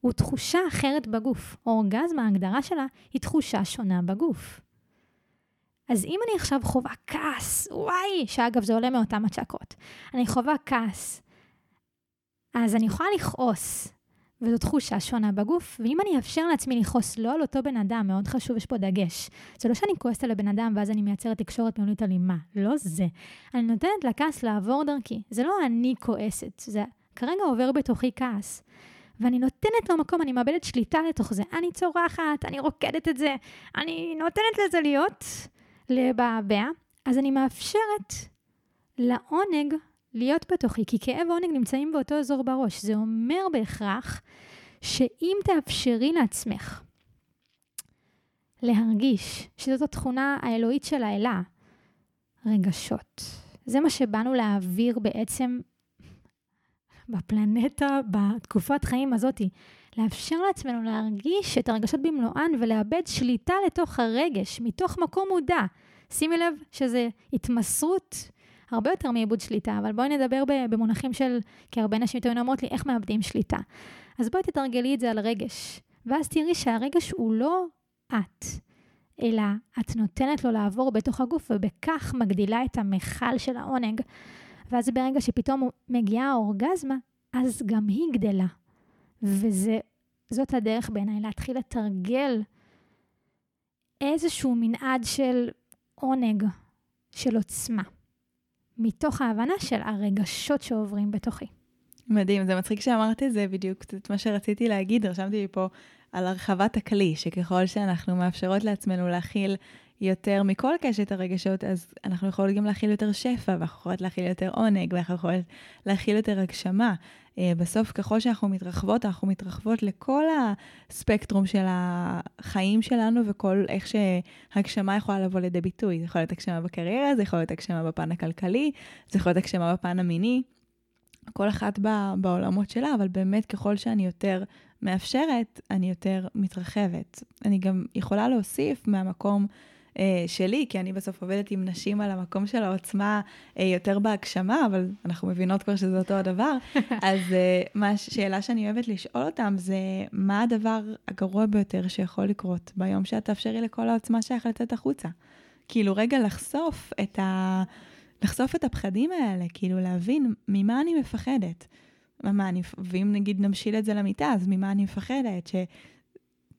הוא תחושה אחרת בגוף. אורגזמה, ההגדרה שלה, היא תחושה שונה בגוף. אז אם אני עכשיו חווה כעס, וואי, שאגב זה עולה מאותם הצ'קרות, אני חווה כעס, אז אני יכולה לכעוס, וזו תחושה שונה בגוף, ואם אני אאפשר לעצמי לכעוס לא על אותו בן אדם, מאוד חשוב, יש פה דגש. זה לא שאני כועסת על הבן אדם ואז אני מייצרת תקשורת מילולית אלימה, לא זה. אני נותנת לכעס לעבור דרכי, זה לא אני כועסת, זה כרגע עובר בתוכי כעס. ואני נותנת לו מקום, אני מאבדת שליטה לתוך זה. אני צורחת, אני רוקדת את זה, אני נותנת לזה להיות, לבעבע, אז אני מאפשרת לעונג להיות בתוכי, כי כאב ועונג נמצאים באותו אזור בראש. זה אומר בהכרח שאם תאפשרי לעצמך להרגיש שזאת התכונה האלוהית של האלה, רגשות. זה מה שבאנו להעביר בעצם בפלנטה, בתקופת חיים הזאתי. לאפשר לעצמנו להרגיש את הרגשות במלואן ולאבד שליטה לתוך הרגש, מתוך מקום מודע. שימי לב שזה התמסרות הרבה יותר מאיבוד שליטה, אבל בואי נדבר במונחים של, כי הרבה נשים תמיד אומרות לי, איך מאבדים שליטה? אז בואי תתרגלי את זה על רגש, ואז תראי שהרגש הוא לא את, אלא את נותנת לו לעבור בתוך הגוף, ובכך מגדילה את המכל של העונג. ואז ברגע שפתאום מגיעה האורגזמה, אז גם היא גדלה. וזאת הדרך בעיניי, להתחיל לתרגל איזשהו מנעד של עונג, של עוצמה. מתוך ההבנה של הרגשות שעוברים בתוכי. מדהים, זה מצחיק שאמרת את זה בדיוק, את מה שרציתי להגיד, רשמתי לי פה על הרחבת הכלי, שככל שאנחנו מאפשרות לעצמנו להכיל יותר מכל קשת הרגשות, אז אנחנו יכולות גם להכיל יותר שפע, ואנחנו יכולות להכיל יותר עונג, ואנחנו יכולות להכיל יותר הגשמה. אה, בסוף, ככל שאנחנו מתרחבות, אנחנו מתרחבות לכל הספקטרום של החיים שלנו וכל איך שהגשמה יכולה לבוא לידי ביטוי. זה יכול להיות הגשמה בקריירה, זה יכול להיות הגשמה בפן הכלכלי, זה יכול להיות הגשמה בפן המיני. כל אחת בעולמות שלה, אבל באמת ככל שאני יותר מאפשרת, אני יותר מתרחבת. אני גם יכולה להוסיף מהמקום שלי, כי אני בסוף עובדת עם נשים על המקום של העוצמה אה, יותר בהגשמה, אבל אנחנו מבינות כבר שזה אותו הדבר. אז אה, מה השאלה שאני אוהבת לשאול אותם זה, מה הדבר הגרוע ביותר שיכול לקרות ביום שאת תאפשרי לכל העוצמה שלך לצאת החוצה? כאילו, רגע לחשוף את ה... לחשוף את הפחדים האלה, כאילו להבין ממה אני מפחדת. מה אני, ואם נגיד נמשיל את זה למיטה, אז ממה אני מפחדת?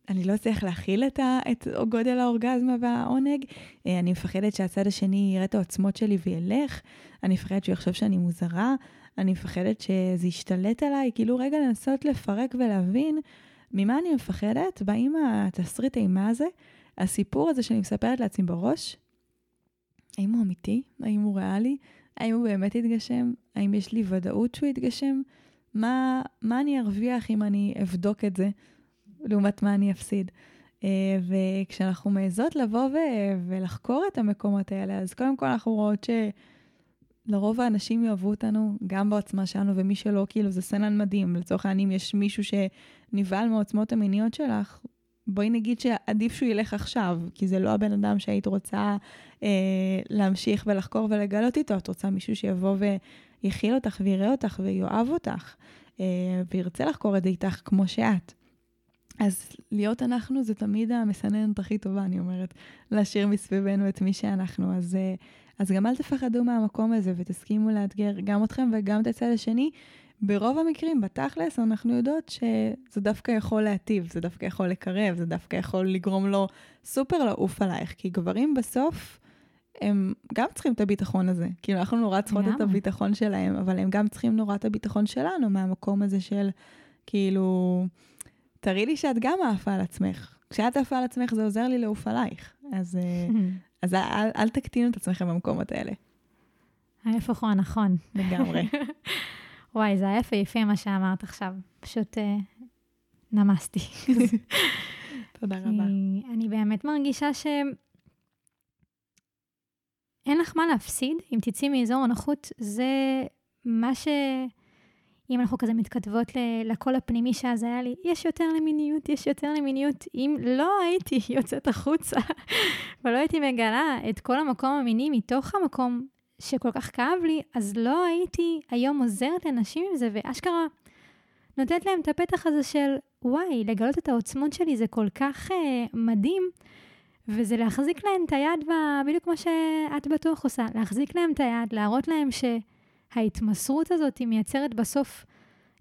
אני לא אצליח להכיל את, ה, את גודל האורגזמה והעונג. אה, אני מפחדת שהצד השני יראה את העוצמות שלי וילך. אני מפחדת שהוא יחשוב שאני מוזרה. אני מפחדת שזה ישתלט עליי. כאילו, רגע לנסות לפרק ולהבין ממה אני מפחדת? באים התסריט אימה הזה, הסיפור הזה שאני מספרת לעצמי בראש, האם הוא אמיתי? האם הוא ריאלי? האם הוא באמת יתגשם? האם יש לי ודאות שהוא יתגשם? מה, מה אני ארוויח אם אני אבדוק את זה, לעומת מה אני אפסיד? Uh, וכשאנחנו מעזות לבוא ו- ולחקור את המקומות האלה, אז קודם כל אנחנו רואות שלרוב האנשים יאהבו אותנו גם בעוצמה שלנו, ומי שלא, כאילו זה סנן מדהים. לצורך העניין, אם יש מישהו שנבהל מהעוצמות המיניות שלך, בואי נגיד שעדיף שהוא ילך עכשיו, כי זה לא הבן אדם שהיית רוצה אה, להמשיך ולחקור ולגלות איתו, את רוצה מישהו שיבוא ויכיל אותך ויראה אותך ויאהב אותך, אה, וירצה לחקור את זה איתך כמו שאת. אז להיות אנחנו זה תמיד המסננת הכי טובה, אני אומרת, להשאיר מסביבנו את מי שאנחנו. אז, אה, אז גם אל תפחדו מהמקום הזה ותסכימו לאתגר גם אתכם וגם את הצד השני. ברוב המקרים, בתכלס, אנחנו יודעות שזה דווקא יכול להטיב, זה דווקא יכול לקרב, זה דווקא יכול לגרום לו סופר לעוף עלייך, כי גברים בסוף, הם גם צריכים את הביטחון הזה. כאילו, אנחנו נורא צריכות את הביטחון שלהם, אבל הם גם צריכים נורא את הביטחון שלנו, מהמקום הזה של, כאילו, תראי לי שאת גם עפה על עצמך. כשאת עפה על עצמך, זה עוזר לי לעוף עלייך. אז, אה, אז אל, אל תקטינו את עצמכם במקומות האלה. ההפך הוא הנכון. לגמרי. וואי, זה היה יפה מה שאמרת עכשיו. פשוט uh, נמסתי. תודה רבה. אני באמת מרגישה ש... אין לך מה להפסיד אם תצאי מאזור הנוחות, זה מה ש... אם אנחנו כזה מתכתבות לקול הפנימי שאז היה לי, יש יותר למיניות, יש יותר למיניות. אם לא הייתי יוצאת החוצה ולא הייתי מגלה את כל המקום המיני מתוך המקום שכל כך כאב לי, אז לא הייתי היום עוזרת לנשים עם זה, ואשכרה נותנת להם את הפתח הזה של, וואי, לגלות את העוצמות שלי זה כל כך אה, מדהים, וזה להחזיק להם את היד, בדיוק כמו שאת בטוח עושה, להחזיק להם את היד, להראות להם שההתמסרות הזאת היא מייצרת בסוף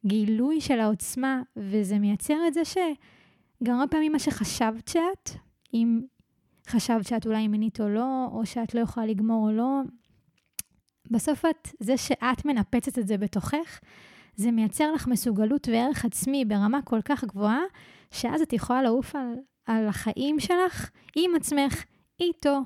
גילוי של העוצמה, וזה מייצר את זה שגם הרבה פעמים מה שחשבת שאת, אם חשבת שאת אולי מינית או לא, או שאת לא יכולה לגמור או לא, בסוף את, זה שאת מנפצת את זה בתוכך, זה מייצר לך מסוגלות וערך עצמי ברמה כל כך גבוהה, שאז את יכולה לעוף על, על החיים שלך עם עצמך, איתו,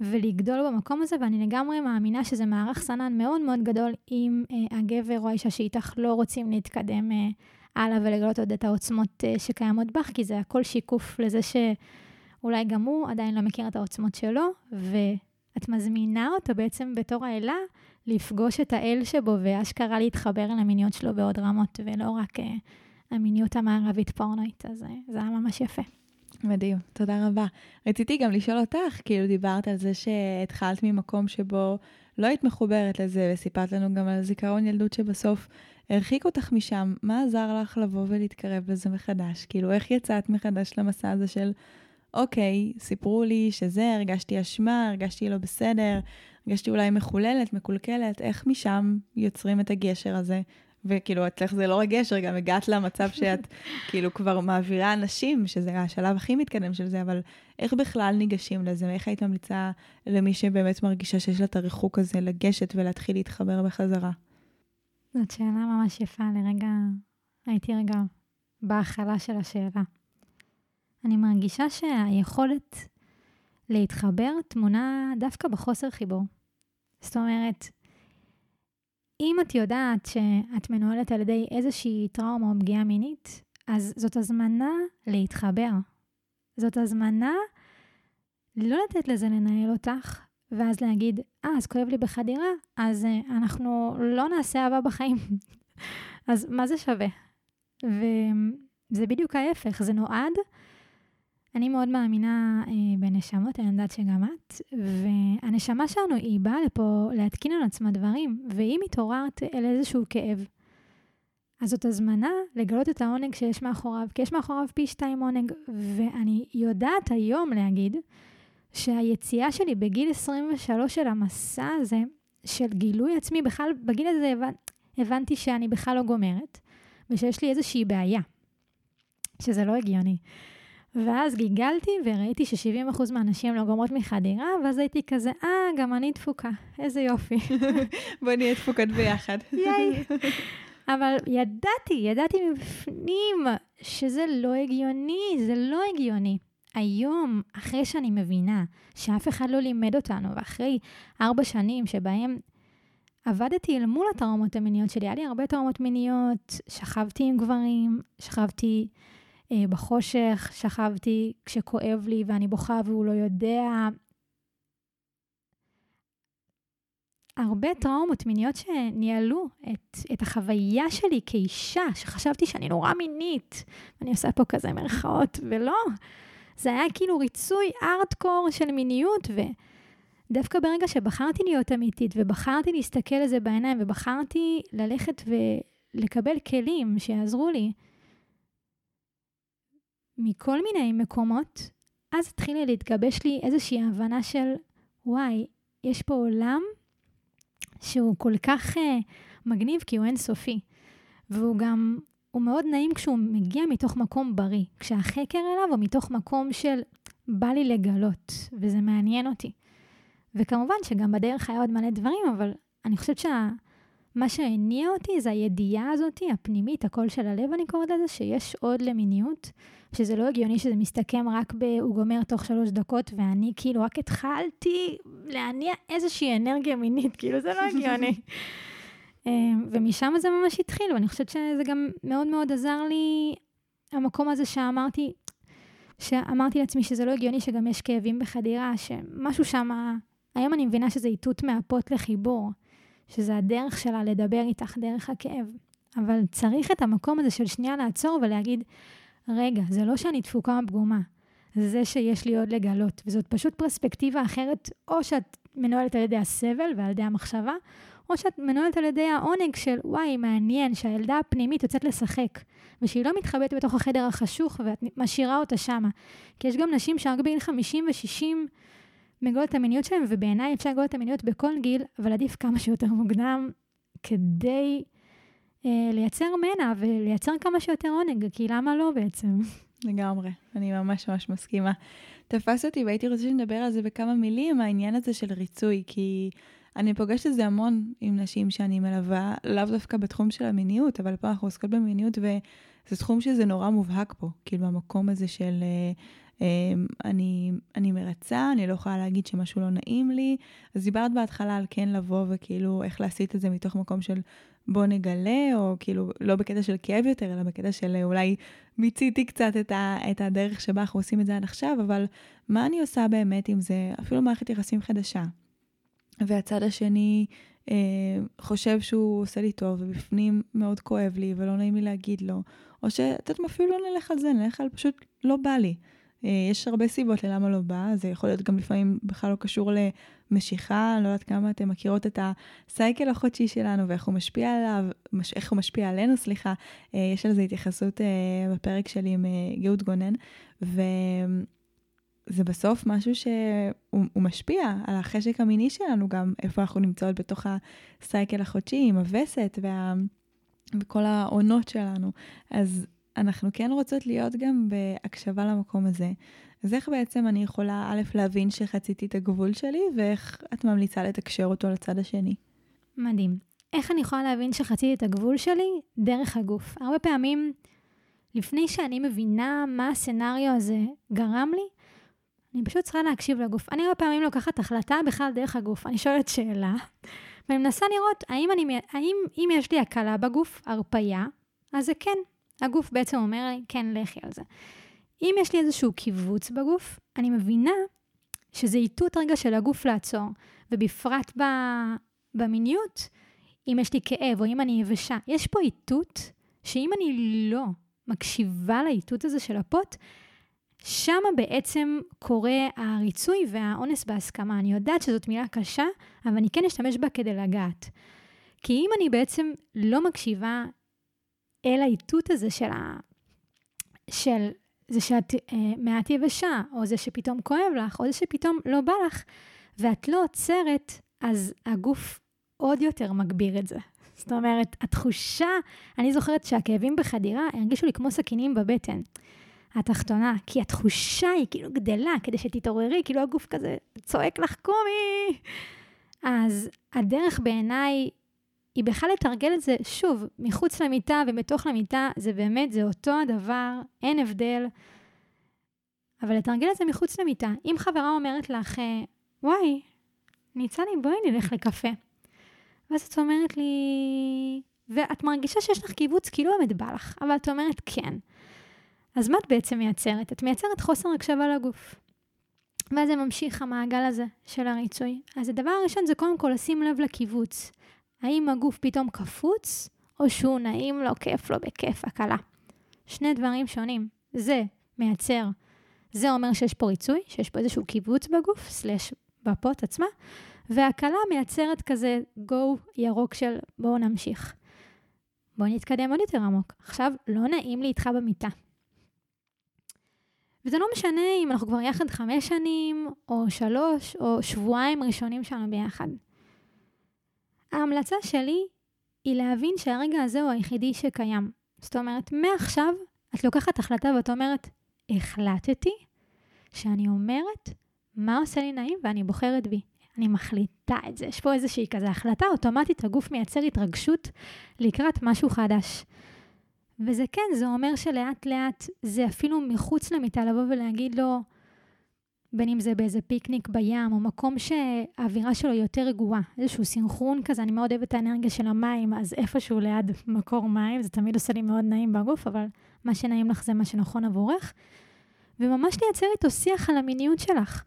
ולגדול במקום הזה, ואני לגמרי מאמינה שזה מערך סנן מאוד מאוד גדול אם אה, הגבר או האישה שאיתך לא רוצים להתקדם אה, הלאה ולגלות עוד את העוצמות אה, שקיימות בך, כי זה הכל שיקוף לזה שאולי גם הוא עדיין לא מכיר את העוצמות שלו, ו... את מזמינה אותו בעצם בתור האלה לפגוש את האל שבו ואשכרה להתחבר אל המיניות שלו בעוד רמות, ולא רק uh, המיניות המערבית פורנואית. אז uh, זה היה ממש יפה. מדהים, תודה רבה. רציתי גם לשאול אותך, כאילו דיברת על זה שהתחלת ממקום שבו לא היית מחוברת לזה, וסיפרת לנו גם על זיכרון ילדות שבסוף הרחיק אותך משם. מה עזר לך לבוא ולהתקרב לזה מחדש? כאילו, איך יצאת מחדש למסע הזה של אוקיי, סיפרו לי שזה, הרגשתי אשמה, הרגשתי לא בסדר, הרגשתי אולי מחוללת, מקולקלת, איך משם יוצרים את הגשר הזה? וכאילו, אצלך זה לא רק גשר, גם הגעת למצב שאת כאילו כבר מעבירה אנשים, שזה השלב הכי מתקדם של זה, אבל איך בכלל ניגשים לזה? איך היית ממליצה למי שבאמת מרגישה שיש לה את הריחוק הזה לגשת ולהתחיל להתחבר בחזרה? זאת שאלה ממש יפה, לרגע, הייתי רגע בהכלה של השאלה. אני מרגישה שהיכולת להתחבר תמונה דווקא בחוסר חיבור. זאת אומרת, אם את יודעת שאת מנוהלת על ידי איזושהי טראומה או פגיעה מינית, אז זאת הזמנה להתחבר. זאת הזמנה לא לתת לזה לנהל אותך, ואז להגיד, אה, אז כואב לי בחדירה, אז uh, אנחנו לא נעשה אהבה בחיים. אז מה זה שווה? וזה בדיוק ההפך, זה נועד אני מאוד מאמינה אה, בנשמות, אני יודעת שגם את, והנשמה שלנו היא באה לפה להתקין על עצמה דברים, ואם התעוררת אל איזשהו כאב, אז זאת הזמנה לגלות את העונג שיש מאחוריו, כי יש מאחוריו פי שתיים עונג, ואני יודעת היום להגיד שהיציאה שלי בגיל 23 של המסע הזה, של גילוי עצמי, בכלל, בגיל הזה הבנ... הבנתי שאני בכלל לא גומרת, ושיש לי איזושהי בעיה, שזה לא הגיוני. ואז גיגלתי וראיתי ש-70% מהנשים לא גומרות מחדירה, ואז הייתי כזה, אה, גם אני דפוקה, איזה יופי. בוא נהיה דפוקות ביחד. ייי. אבל ידעתי, ידעתי מבפנים שזה לא הגיוני, זה לא הגיוני. היום, אחרי שאני מבינה שאף אחד לא לימד אותנו, ואחרי ארבע שנים שבהם עבדתי אל מול הטראומות המיניות שלי, היה לי הרבה טראומות מיניות, שכבתי עם גברים, שכבתי בחושך, שכבתי כשכואב לי ואני בוכה והוא לא יודע. הרבה טראומות מיניות שניהלו את, את החוויה שלי כאישה, שחשבתי שאני נורא מינית. אני עושה פה כזה מרכאות, ולא. זה היה כאילו ריצוי ארטקור של מיניות, ודווקא ברגע שבחרתי להיות אמיתית, ובחרתי להסתכל על זה בעיניים, ובחרתי ללכת ולקבל כלים שיעזרו לי, מכל מיני מקומות, אז התחילה להתגבש לי איזושהי הבנה של, וואי, יש פה עולם שהוא כל כך uh, מגניב כי הוא אינסופי. והוא גם, הוא מאוד נעים כשהוא מגיע מתוך מקום בריא. כשהחקר אליו הוא מתוך מקום של בא לי לגלות, וזה מעניין אותי. וכמובן שגם בדרך היה עוד מלא דברים, אבל אני חושבת שמה שהניע אותי זה הידיעה הזאת, הפנימית, הקול של הלב, אני קוראת לזה, שיש עוד למיניות, שזה לא הגיוני שזה מסתכם רק ב... הוא גומר תוך שלוש דקות, ואני כאילו רק התחלתי להניע איזושהי אנרגיה מינית, כאילו זה לא הגיוני. אמ, ומשם זה ממש התחיל, ואני חושבת שזה גם מאוד מאוד עזר לי, המקום הזה שאמרתי, שאמרתי לעצמי שזה לא הגיוני שגם יש כאבים בחדירה, שמשהו שם, היום אני מבינה שזה איתות מהפות לחיבור, שזה הדרך שלה לדבר איתך דרך הכאב. אבל צריך את המקום הזה של שנייה לעצור ולהגיד, רגע, זה לא שאני תפוקה פגומה, זה זה שיש לי עוד לגלות. וזאת פשוט פרספקטיבה אחרת, או שאת מנוהלת על ידי הסבל ועל ידי המחשבה, או שאת מנוהלת על ידי העונג של, וואי, מעניין שהילדה הפנימית יוצאת לשחק, ושהיא לא מתחבאת בתוך החדר החשוך ואת משאירה אותה שמה. כי יש גם נשים שרק בגיל 50 ו-60 מגלות את המיניות שלהם, ובעיניי אפשר לגלות את המיניות בכל גיל, אבל עדיף כמה שיותר מוקדם, כדי אה, לייצר מנע ולייצר כמה שיותר עונג, כי למה לא בעצם? לגמרי, אני ממש ממש מסכימה. תפס אותי והייתי רוצה שנדבר על זה בכמה מילים, העניין הזה של ריצוי, כי אני פוגשת את זה המון עם נשים שאני מלווה, לאו דווקא בתחום של המיניות, אבל פה אנחנו עוסקות במיניות, וזה תחום שזה נורא מובהק פה, כאילו המקום הזה של אה, אני, אני מרצה, אני לא יכולה להגיד שמשהו לא נעים לי. אז דיברת בהתחלה על כן לבוא וכאילו איך להסיט את זה מתוך מקום של בוא נגלה, או כאילו לא בקטע של כאב יותר, אלא בקטע של אולי מיציתי קצת את, ה, את הדרך שבה אנחנו עושים את זה עד עכשיו, אבל מה אני עושה באמת עם זה, אפילו מערכת יחסים חדשה. והצד השני אה, חושב שהוא עושה לי טוב, ובפנים מאוד כואב לי, ולא נעים לי להגיד לו, או שאת יודעת, אפילו לא נלך על זה, נלך על פשוט לא בא לי. אה, יש הרבה סיבות ללמה לא בא, זה יכול להיות גם לפעמים בכלל לא קשור למשיכה, לא יודעת כמה אתן מכירות את הסייקל החודשי שלנו ואיך הוא משפיע עליו, איך הוא משפיע עלינו, סליחה. אה, יש על זה התייחסות אה, בפרק שלי עם גאות גונן, וזה בסוף משהו שהוא משפיע על החשק המיני שלנו גם, איפה אנחנו נמצאות בתוך הסייקל החודשי עם הווסת וה... וכל העונות שלנו. אז אנחנו כן רוצות להיות גם בהקשבה למקום הזה. אז איך בעצם אני יכולה, א', להבין שחציתי את הגבול שלי, ואיך את ממליצה לתקשר אותו לצד השני? מדהים. איך אני יכולה להבין שחציתי את הגבול שלי? דרך הגוף. הרבה פעמים, לפני שאני מבינה מה הסצנריו הזה גרם לי, אני פשוט צריכה להקשיב לגוף. אני הרבה פעמים לוקחת החלטה בכלל דרך הגוף. אני שואלת שאלה, ואני מנסה לראות האם, אני, האם אם יש לי הקלה בגוף, הרפייה, אז זה כן. הגוף בעצם אומר לי, כן, לכי על זה. אם יש לי איזשהו קיבוץ בגוף, אני מבינה שזה איתות רגע של הגוף לעצור, ובפרט ב, במיניות, אם יש לי כאב או אם אני יבשה, יש פה איתות שאם אני לא מקשיבה לאיתות הזה של הפוט, שם בעצם קורה הריצוי והאונס בהסכמה. אני יודעת שזאת מילה קשה, אבל אני כן אשתמש בה כדי לגעת. כי אם אני בעצם לא מקשיבה אל האיתות הזה של, ה... של זה שאת אה, מעט יבשה, או זה שפתאום כואב לך, או זה שפתאום לא בא לך, ואת לא עוצרת, אז הגוף עוד יותר מגביר את זה. זאת אומרת, התחושה, אני זוכרת שהכאבים בחדירה הרגישו לי כמו סכינים בבטן. התחתונה, כי התחושה היא כאילו גדלה כדי שתתעוררי, כאילו הגוף כזה צועק לך קומי. אז הדרך בעיניי היא בכלל לתרגל את זה, שוב, מחוץ למיטה ובתוך למיטה, זה באמת, זה אותו הדבר, אין הבדל. אבל לתרגל את זה מחוץ למיטה. אם חברה אומרת לך, וואי, ניצני, בואי נלך לקפה. ואז את אומרת לי, ואת מרגישה שיש לך קיבוץ, כאילו באמת בא לך, אבל את אומרת כן. אז מה את בעצם מייצרת? את מייצרת חוסר הקשבה לגוף. ואז זה ממשיך המעגל הזה של הריצוי. אז הדבר הראשון זה קודם כל לשים לב לקיבוץ. האם הגוף פתאום קפוץ, או שהוא נעים לו, כיף לו, בכיף, הקלה. שני דברים שונים. זה מייצר, זה אומר שיש פה ריצוי, שיש פה איזשהו קיבוץ בגוף, סלש בפוט עצמה, והקלה מייצרת כזה גו ירוק של בואו נמשיך. בואו נתקדם עוד יותר עמוק. עכשיו, לא נעים לי איתך במיטה. וזה לא משנה אם אנחנו כבר יחד חמש שנים, או שלוש, או שבועיים ראשונים שלנו ביחד. ההמלצה שלי היא להבין שהרגע הזה הוא היחידי שקיים. זאת אומרת, מעכשיו את לוקחת החלטה ואת אומרת, החלטתי שאני אומרת מה עושה לי נעים ואני בוחרת בי. אני מחליטה את זה. יש פה איזושהי כזה החלטה אוטומטית, הגוף מייצר התרגשות לקראת משהו חדש. וזה כן, זה אומר שלאט לאט זה אפילו מחוץ למיטה לבוא ולהגיד לו, בין אם זה באיזה פיקניק בים, או מקום שהאווירה שלו יותר רגועה, איזשהו סינכרון כזה, אני מאוד אוהבת את האנרגיה של המים, אז איפשהו ליד מקור מים, זה תמיד עושה לי מאוד נעים בגוף, אבל מה שנעים לך זה מה שנכון עבורך. וממש לייצר איתו שיח על המיניות שלך.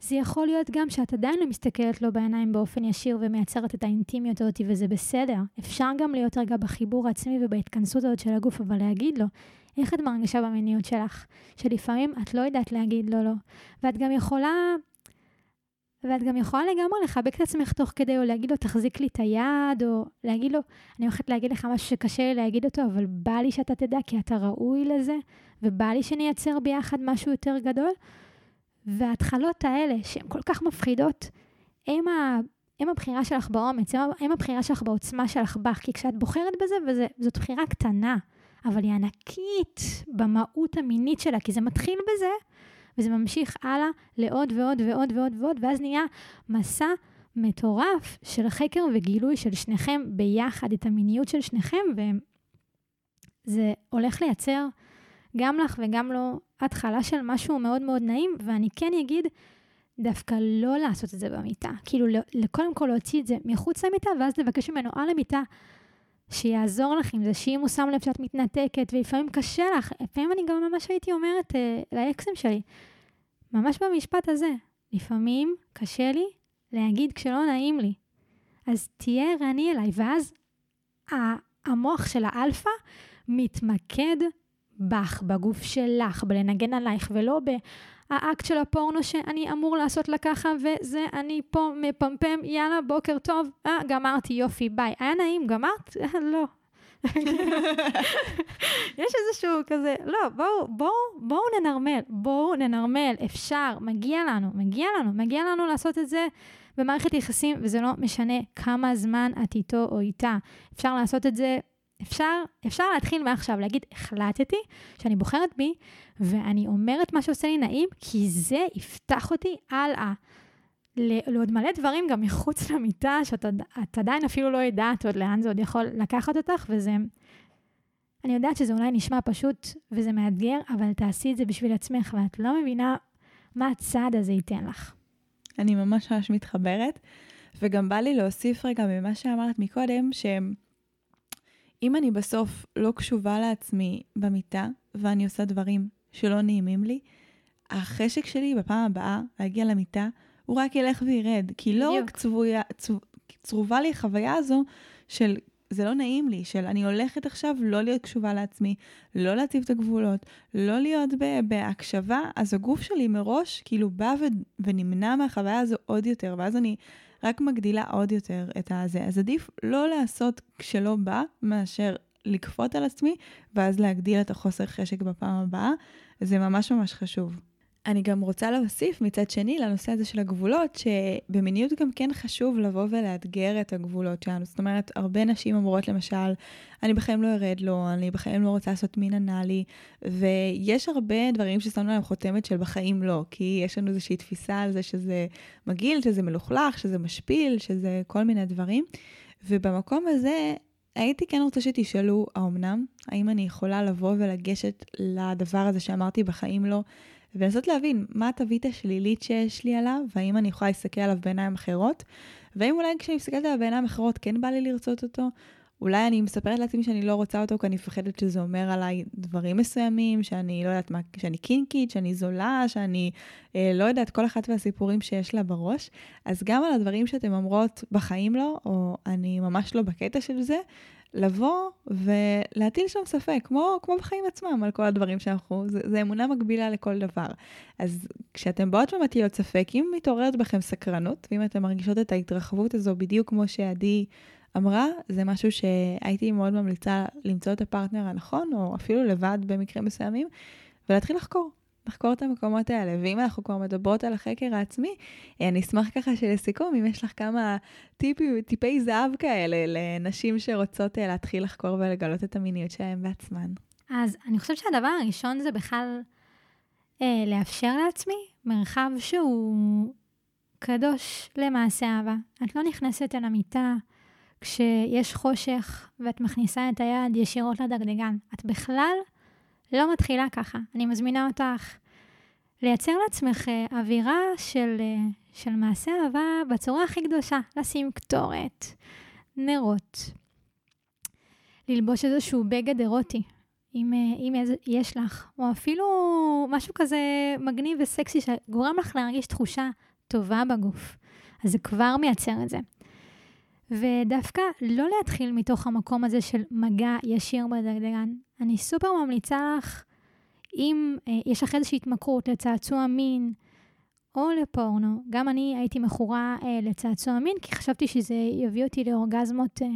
זה יכול להיות גם שאת עדיין לא מסתכלת לו בעיניים באופן ישיר ומייצרת את האינטימיות הזאת, וזה בסדר. אפשר גם להיות רגע בחיבור העצמי ובהתכנסות הזאת של הגוף, אבל להגיד לו, איך את מרגישה במיניות שלך? שלפעמים את לא יודעת להגיד לו לא. ואת גם יכולה... ואת גם יכולה לגמרי לחבק את עצמך תוך כדי, או להגיד לו, תחזיק לי את היד, או להגיד לו, אני הולכת להגיד לך משהו שקשה לי להגיד אותו, אבל בא לי שאתה תדע, כי אתה ראוי לזה, ובא לי שנייצר ביחד משהו יותר גדול. וההתחלות האלה, שהן כל כך מפחידות, הם, ה, הם הבחירה שלך באומץ, הם הבחירה שלך בעוצמה שלך בך, כי כשאת בוחרת בזה, וזאת בחירה קטנה, אבל היא ענקית במהות המינית שלה, כי זה מתחיל בזה, וזה ממשיך הלאה לעוד ועוד ועוד ועוד ועוד, ואז נהיה מסע מטורף של חקר וגילוי של שניכם ביחד, את המיניות של שניכם, וזה הולך לייצר גם לך וגם לו התחלה של משהו מאוד מאוד נעים, ואני כן אגיד, דווקא לא לעשות את זה במיטה. כאילו, קודם כל להוציא את זה מחוץ למיטה, ואז לבקש ממנו על המיטה שיעזור לך עם זה, שאם הוא שם לב שאת מתנתקת, ולפעמים קשה לך, לפעמים אני גם ממש הייתי אומרת אה, לאקסים שלי, ממש במשפט הזה, לפעמים קשה לי להגיד כשלא נעים לי. אז תהיה ערני אליי, ואז המוח של האלפא מתמקד בך, בגוף שלך, בלנגן עלייך, ולא באקט של הפורנו שאני אמור לעשות לה ככה, וזה אני פה מפמפם, יאללה, בוקר טוב, אה, גמרתי, יופי, ביי. היה נעים, גמרת? אה, לא. יש איזשהו כזה, לא, בואו, בואו, בואו ננרמל, בואו ננרמל, אפשר, מגיע לנו, מגיע לנו, מגיע לנו לעשות את זה במערכת יחסים, וזה לא משנה כמה זמן את איתו או איתה. אפשר לעשות את זה אפשר, אפשר להתחיל מעכשיו, להגיד, החלטתי שאני בוחרת בי, ואני אומרת מה שעושה לי נעים, כי זה יפתח אותי הלאה. לעוד מלא דברים גם מחוץ למיטה, שאת עדיין אפילו לא יודעת עוד לאן זה עוד יכול לקחת אותך, וזה... אני יודעת שזה אולי נשמע פשוט וזה מאתגר, אבל תעשי את זה בשביל עצמך, ואת לא מבינה מה הצעד הזה ייתן לך. אני ממש ממש מתחברת, וגם בא לי להוסיף רגע ממה שאמרת מקודם, שהם... אם אני בסוף לא קשובה לעצמי במיטה, ואני עושה דברים שלא נעימים לי, החשק שלי בפעם הבאה להגיע למיטה, הוא רק ילך וירד. כי לא רק צבויה, צב, צרובה לי החוויה הזו של זה לא נעים לי, של אני הולכת עכשיו לא להיות קשובה לעצמי, לא להציב את הגבולות, לא להיות בהקשבה, אז הגוף שלי מראש כאילו בא ו, ונמנע מהחוויה הזו עוד יותר, ואז אני רק מגדילה עוד יותר את הזה. אז עדיף לא לעשות כשלא בא, מאשר לכפות על עצמי, ואז להגדיל את החוסר חשק בפעם הבאה. זה ממש ממש חשוב. אני גם רוצה להוסיף מצד שני לנושא הזה של הגבולות, שבמיניות גם כן חשוב לבוא ולאתגר את הגבולות שלנו. זאת אומרת, הרבה נשים אומרות למשל, אני בחיים לא ארד לו, אני בחיים לא רוצה לעשות מין אנאלי, ויש הרבה דברים ששמנו להם חותמת של בחיים לא, כי יש לנו איזושהי תפיסה על זה שזה מגעיל, שזה מלוכלך, שזה משפיל, שזה כל מיני דברים. ובמקום הזה, הייתי כן רוצה שתשאלו, האמנם? האם אני יכולה לבוא ולגשת לדבר הזה שאמרתי בחיים לא, ולנסות להבין מה התווית השלילית שיש לי עליו, והאם אני יכולה להסתכל עליו בעיניים אחרות, והאם אולי כשאני מסתכלת עליו בעיניים אחרות כן בא לי לרצות אותו, אולי אני מספרת לעצמי שאני לא רוצה אותו כי אני מפחדת שזה אומר עליי דברים מסוימים, שאני לא יודעת מה, שאני קינקית, שאני זולה, שאני אה, לא יודעת כל אחת מהסיפורים שיש לה בראש. אז גם על הדברים שאתן אומרות בחיים לא, או אני ממש לא בקטע של זה, לבוא ולהטיל שם ספק, כמו, כמו בחיים עצמם, על כל הדברים שאנחנו, זה, זה אמונה מקבילה לכל דבר. אז כשאתם באות ומטילות ספק, אם מתעוררת בכם סקרנות, ואם אתן מרגישות את ההתרחבות הזו בדיוק כמו שעדי אמרה, זה משהו שהייתי מאוד ממליצה למצוא את הפרטנר הנכון, או אפילו לבד במקרים מסוימים, ולהתחיל לחקור. לחקור את המקומות האלה. ואם אנחנו כבר מדברות על החקר העצמי, אני אשמח ככה שלסיכום, אם יש לך כמה טיפי, טיפי זהב כאלה לנשים שרוצות אה, להתחיל לחקור ולגלות את המיניות שלהן בעצמן. אז אני חושבת שהדבר הראשון זה בכלל אה, לאפשר לעצמי מרחב שהוא קדוש למעשה אהבה. את לא נכנסת אל המיטה כשיש חושך ואת מכניסה את היד ישירות לדגדגן. את בכלל לא מתחילה ככה. אני מזמינה אותך לייצר לעצמך אה, אווירה של, אה, של מעשה אהבה בצורה הכי קדושה. לשים קטורת, נרות, ללבוש איזשהו בגד אירוטי, אם, אה, אם יש לך, או אפילו משהו כזה מגניב וסקסי שגורם לך להרגיש תחושה טובה בגוף. אז זה כבר מייצר את זה. ודווקא לא להתחיל מתוך המקום הזה של מגע ישיר בדגדגן. אני סופר ממליצה לך, אם אה, יש לך איזושהי התמכרות לצעצוע מין או לפורנו, גם אני הייתי מכורה אה, לצעצוע מין, כי חשבתי שזה יביא אותי לאורגזמות אה,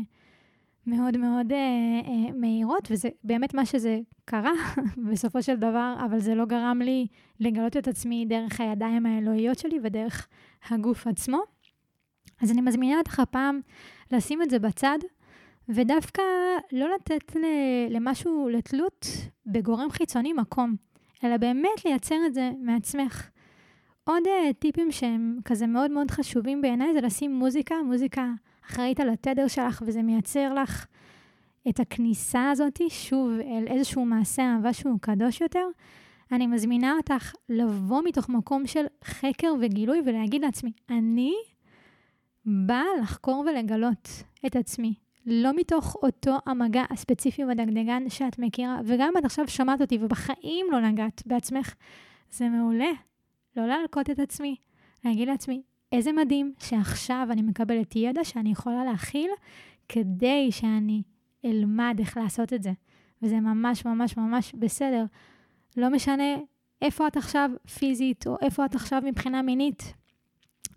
מאוד מאוד אה, אה, מהירות, וזה באמת מה שזה קרה בסופו של דבר, אבל זה לא גרם לי לגלות את עצמי דרך הידיים האלוהיות שלי ודרך הגוף עצמו. אז אני מזמינה אותך הפעם לשים את זה בצד, ודווקא לא לתת למשהו, לתלות בגורם חיצוני מקום, אלא באמת לייצר את זה מעצמך. עוד uh, טיפים שהם כזה מאוד מאוד חשובים בעיניי זה לשים מוזיקה, מוזיקה אחראית על התדר שלך וזה מייצר לך את הכניסה הזאת שוב אל איזשהו מעשה אהבה שהוא קדוש יותר. אני מזמינה אותך לבוא מתוך מקום של חקר וגילוי ולהגיד לעצמי, אני באה לחקור ולגלות את עצמי. לא מתוך אותו המגע הספציפי בדגדגן שאת מכירה, וגם אם את עכשיו שמעת אותי ובחיים לא נגעת בעצמך, זה מעולה. לא להלקות את עצמי, להגיד לעצמי, איזה מדהים שעכשיו אני מקבלת ידע שאני יכולה להכיל כדי שאני אלמד איך לעשות את זה. וזה ממש ממש ממש בסדר. לא משנה איפה את עכשיו פיזית, או איפה את עכשיו מבחינה מינית,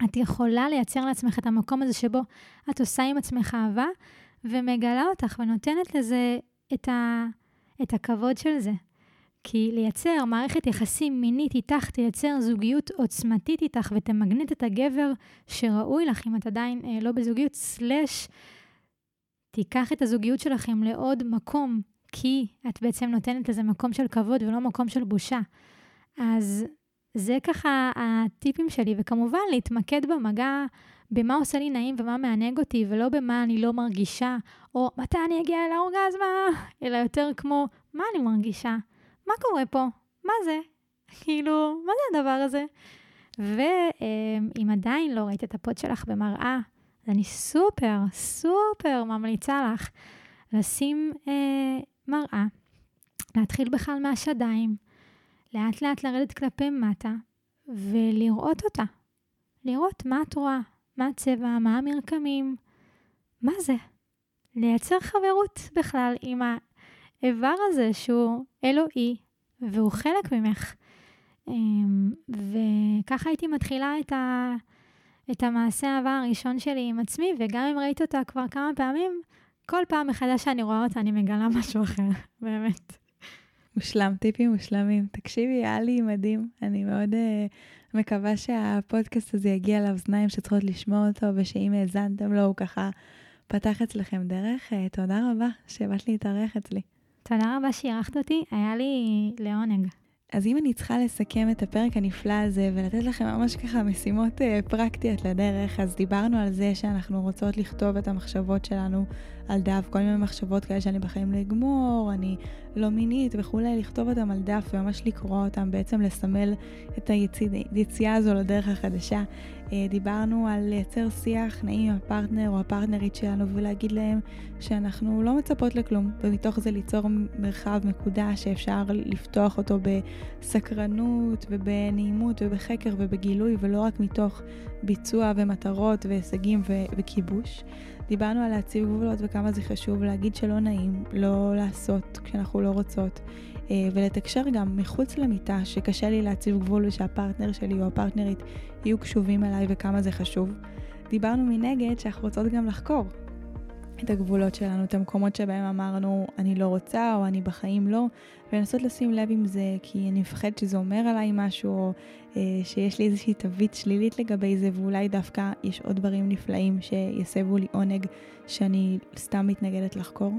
את יכולה לייצר לעצמך את המקום הזה שבו את עושה עם עצמך אהבה, ומגלה אותך ונותנת לזה את, ה, את הכבוד של זה. כי לייצר מערכת יחסים מינית איתך תייצר זוגיות עוצמתית איתך ותמגנט את הגבר שראוי לך, אם את עדיין אה, לא בזוגיות, סלאש, תיקח את הזוגיות שלכם לעוד מקום, כי את בעצם נותנת לזה מקום של כבוד ולא מקום של בושה. אז זה ככה הטיפים שלי, וכמובן להתמקד במגע, במה עושה לי נעים ומה מענג אותי, ולא במה אני לא מרגישה, או מתי אני אגיע אל האורגזמה, אלא יותר כמו, מה אני מרגישה? מה קורה פה? מה זה? כאילו, מה זה הדבר הזה? ואם עדיין לא ראית את הפות שלך במראה, אז אני סופר, סופר ממליצה לך לשים אה, מראה, להתחיל בכלל מהשדיים, לאט לאט לרדת כלפי מטה ולראות אותה. לראות מה את רואה, מה הצבע, מה המרקמים, מה זה. לייצר חברות בכלל עם האיבר הזה שהוא אלוהי והוא חלק ממך. אמ, וככה הייתי מתחילה את, ה, את המעשה האהבה הראשון שלי עם עצמי, וגם אם ראית אותה כבר כמה פעמים, כל פעם מחדש שאני רואה אותה אני מגלה משהו אחר, באמת. מושלם, טיפים מושלמים. תקשיבי, היה לי מדהים. אני מאוד uh, מקווה שהפודקאסט הזה יגיע לאוזניים שצריכות לשמוע אותו, ושאם האזנתם לו, הוא ככה פתח אצלכם דרך. Uh, תודה רבה שבאת להתארח אצלי. תודה רבה שאירחת אותי, היה לי לעונג. אז אם אני צריכה לסכם את הפרק הנפלא הזה ולתת לכם ממש ככה משימות uh, פרקטיות לדרך, אז דיברנו על זה שאנחנו רוצות לכתוב את המחשבות שלנו על דף, כל מיני מחשבות כאלה שאני בחיים לא אגמור, אני לא מינית וכולי, לכתוב אותם על דף וממש לקרוא אותם, בעצם לסמל את היציאה הזו לדרך החדשה. אה, דיברנו על לייצר שיח נעים עם הפרטנר או הפרטנרית שלנו ולהגיד להם שאנחנו לא מצפות לכלום, ומתוך זה ליצור מרחב מקודש שאפשר לפתוח אותו בסקרנות ובנעימות ובחקר ובגילוי, ולא רק מתוך ביצוע ומטרות והישגים וכיבוש. דיברנו על להציב גבולות וכמה זה חשוב להגיד שלא נעים, לא לעשות כשאנחנו לא רוצות, ולתקשר גם מחוץ למיטה שקשה לי להציב גבול ושהפרטנר שלי או הפרטנרית יהיו קשובים אליי וכמה זה חשוב. דיברנו מנגד שאנחנו רוצות גם לחקור את הגבולות שלנו, את המקומות שבהם אמרנו אני לא רוצה או אני בחיים לא, ולנסות לשים לב עם זה כי אני מפחדת שזה אומר עליי משהו או אה, שיש לי איזושהי תווית שלילית לגבי זה ואולי דווקא יש עוד דברים נפלאים שיסבו לי עונג שאני סתם מתנגדת לחקור.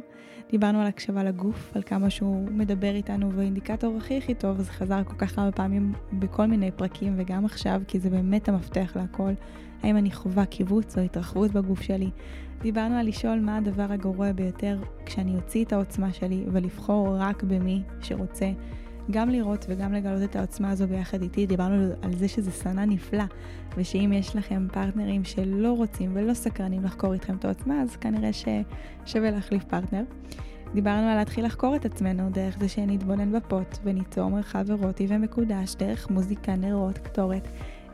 דיברנו על הקשבה לגוף, על כמה שהוא מדבר איתנו והאינדיקטור הכי הכי טוב, זה חזר כל כך הרבה פעמים בכל מיני פרקים וגם עכשיו כי זה באמת המפתח להכל. האם אני חווה קיבוץ או התרחבות בגוף שלי? דיברנו על לשאול מה הדבר הגרוע ביותר כשאני אוציא את העוצמה שלי ולבחור רק במי שרוצה גם לראות וגם לגלות את העוצמה הזו ביחד איתי. דיברנו על זה שזה שנה נפלא, ושאם יש לכם פרטנרים שלא רוצים ולא סקרנים לחקור איתכם את העוצמה, אז כנראה ששווה להחליף פרטנר. דיברנו על להתחיל לחקור את עצמנו דרך זה שנתבונן בפוט וניצור מרחב אירוטי ומקודש דרך מוזיקה, נרות, קטורת,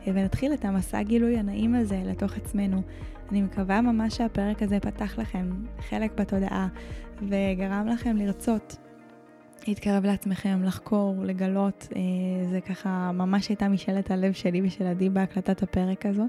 ונתחיל את המסע גילוי הנעים הזה לתוך עצמנו. אני מקווה ממש שהפרק הזה פתח לכם חלק בתודעה וגרם לכם לרצות להתקרב לעצמכם, לחקור, לגלות. אה, זה ככה ממש הייתה משאלת הלב שלי ושל עדי בהקלטת הפרק הזו.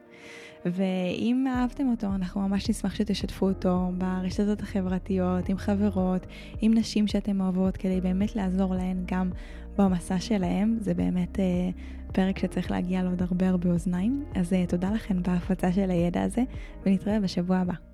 ואם אהבתם אותו, אנחנו ממש נשמח שתשתפו אותו ברשתות החברתיות, עם חברות, עם נשים שאתם אוהבות, כדי באמת לעזור להן גם במסע שלהם. זה באמת אה, פרק שצריך להגיע לעוד הרבה הרבה אוזניים. אז אה, תודה לכן בהפצה של הידע הזה, ונתראה בשבוע הבא.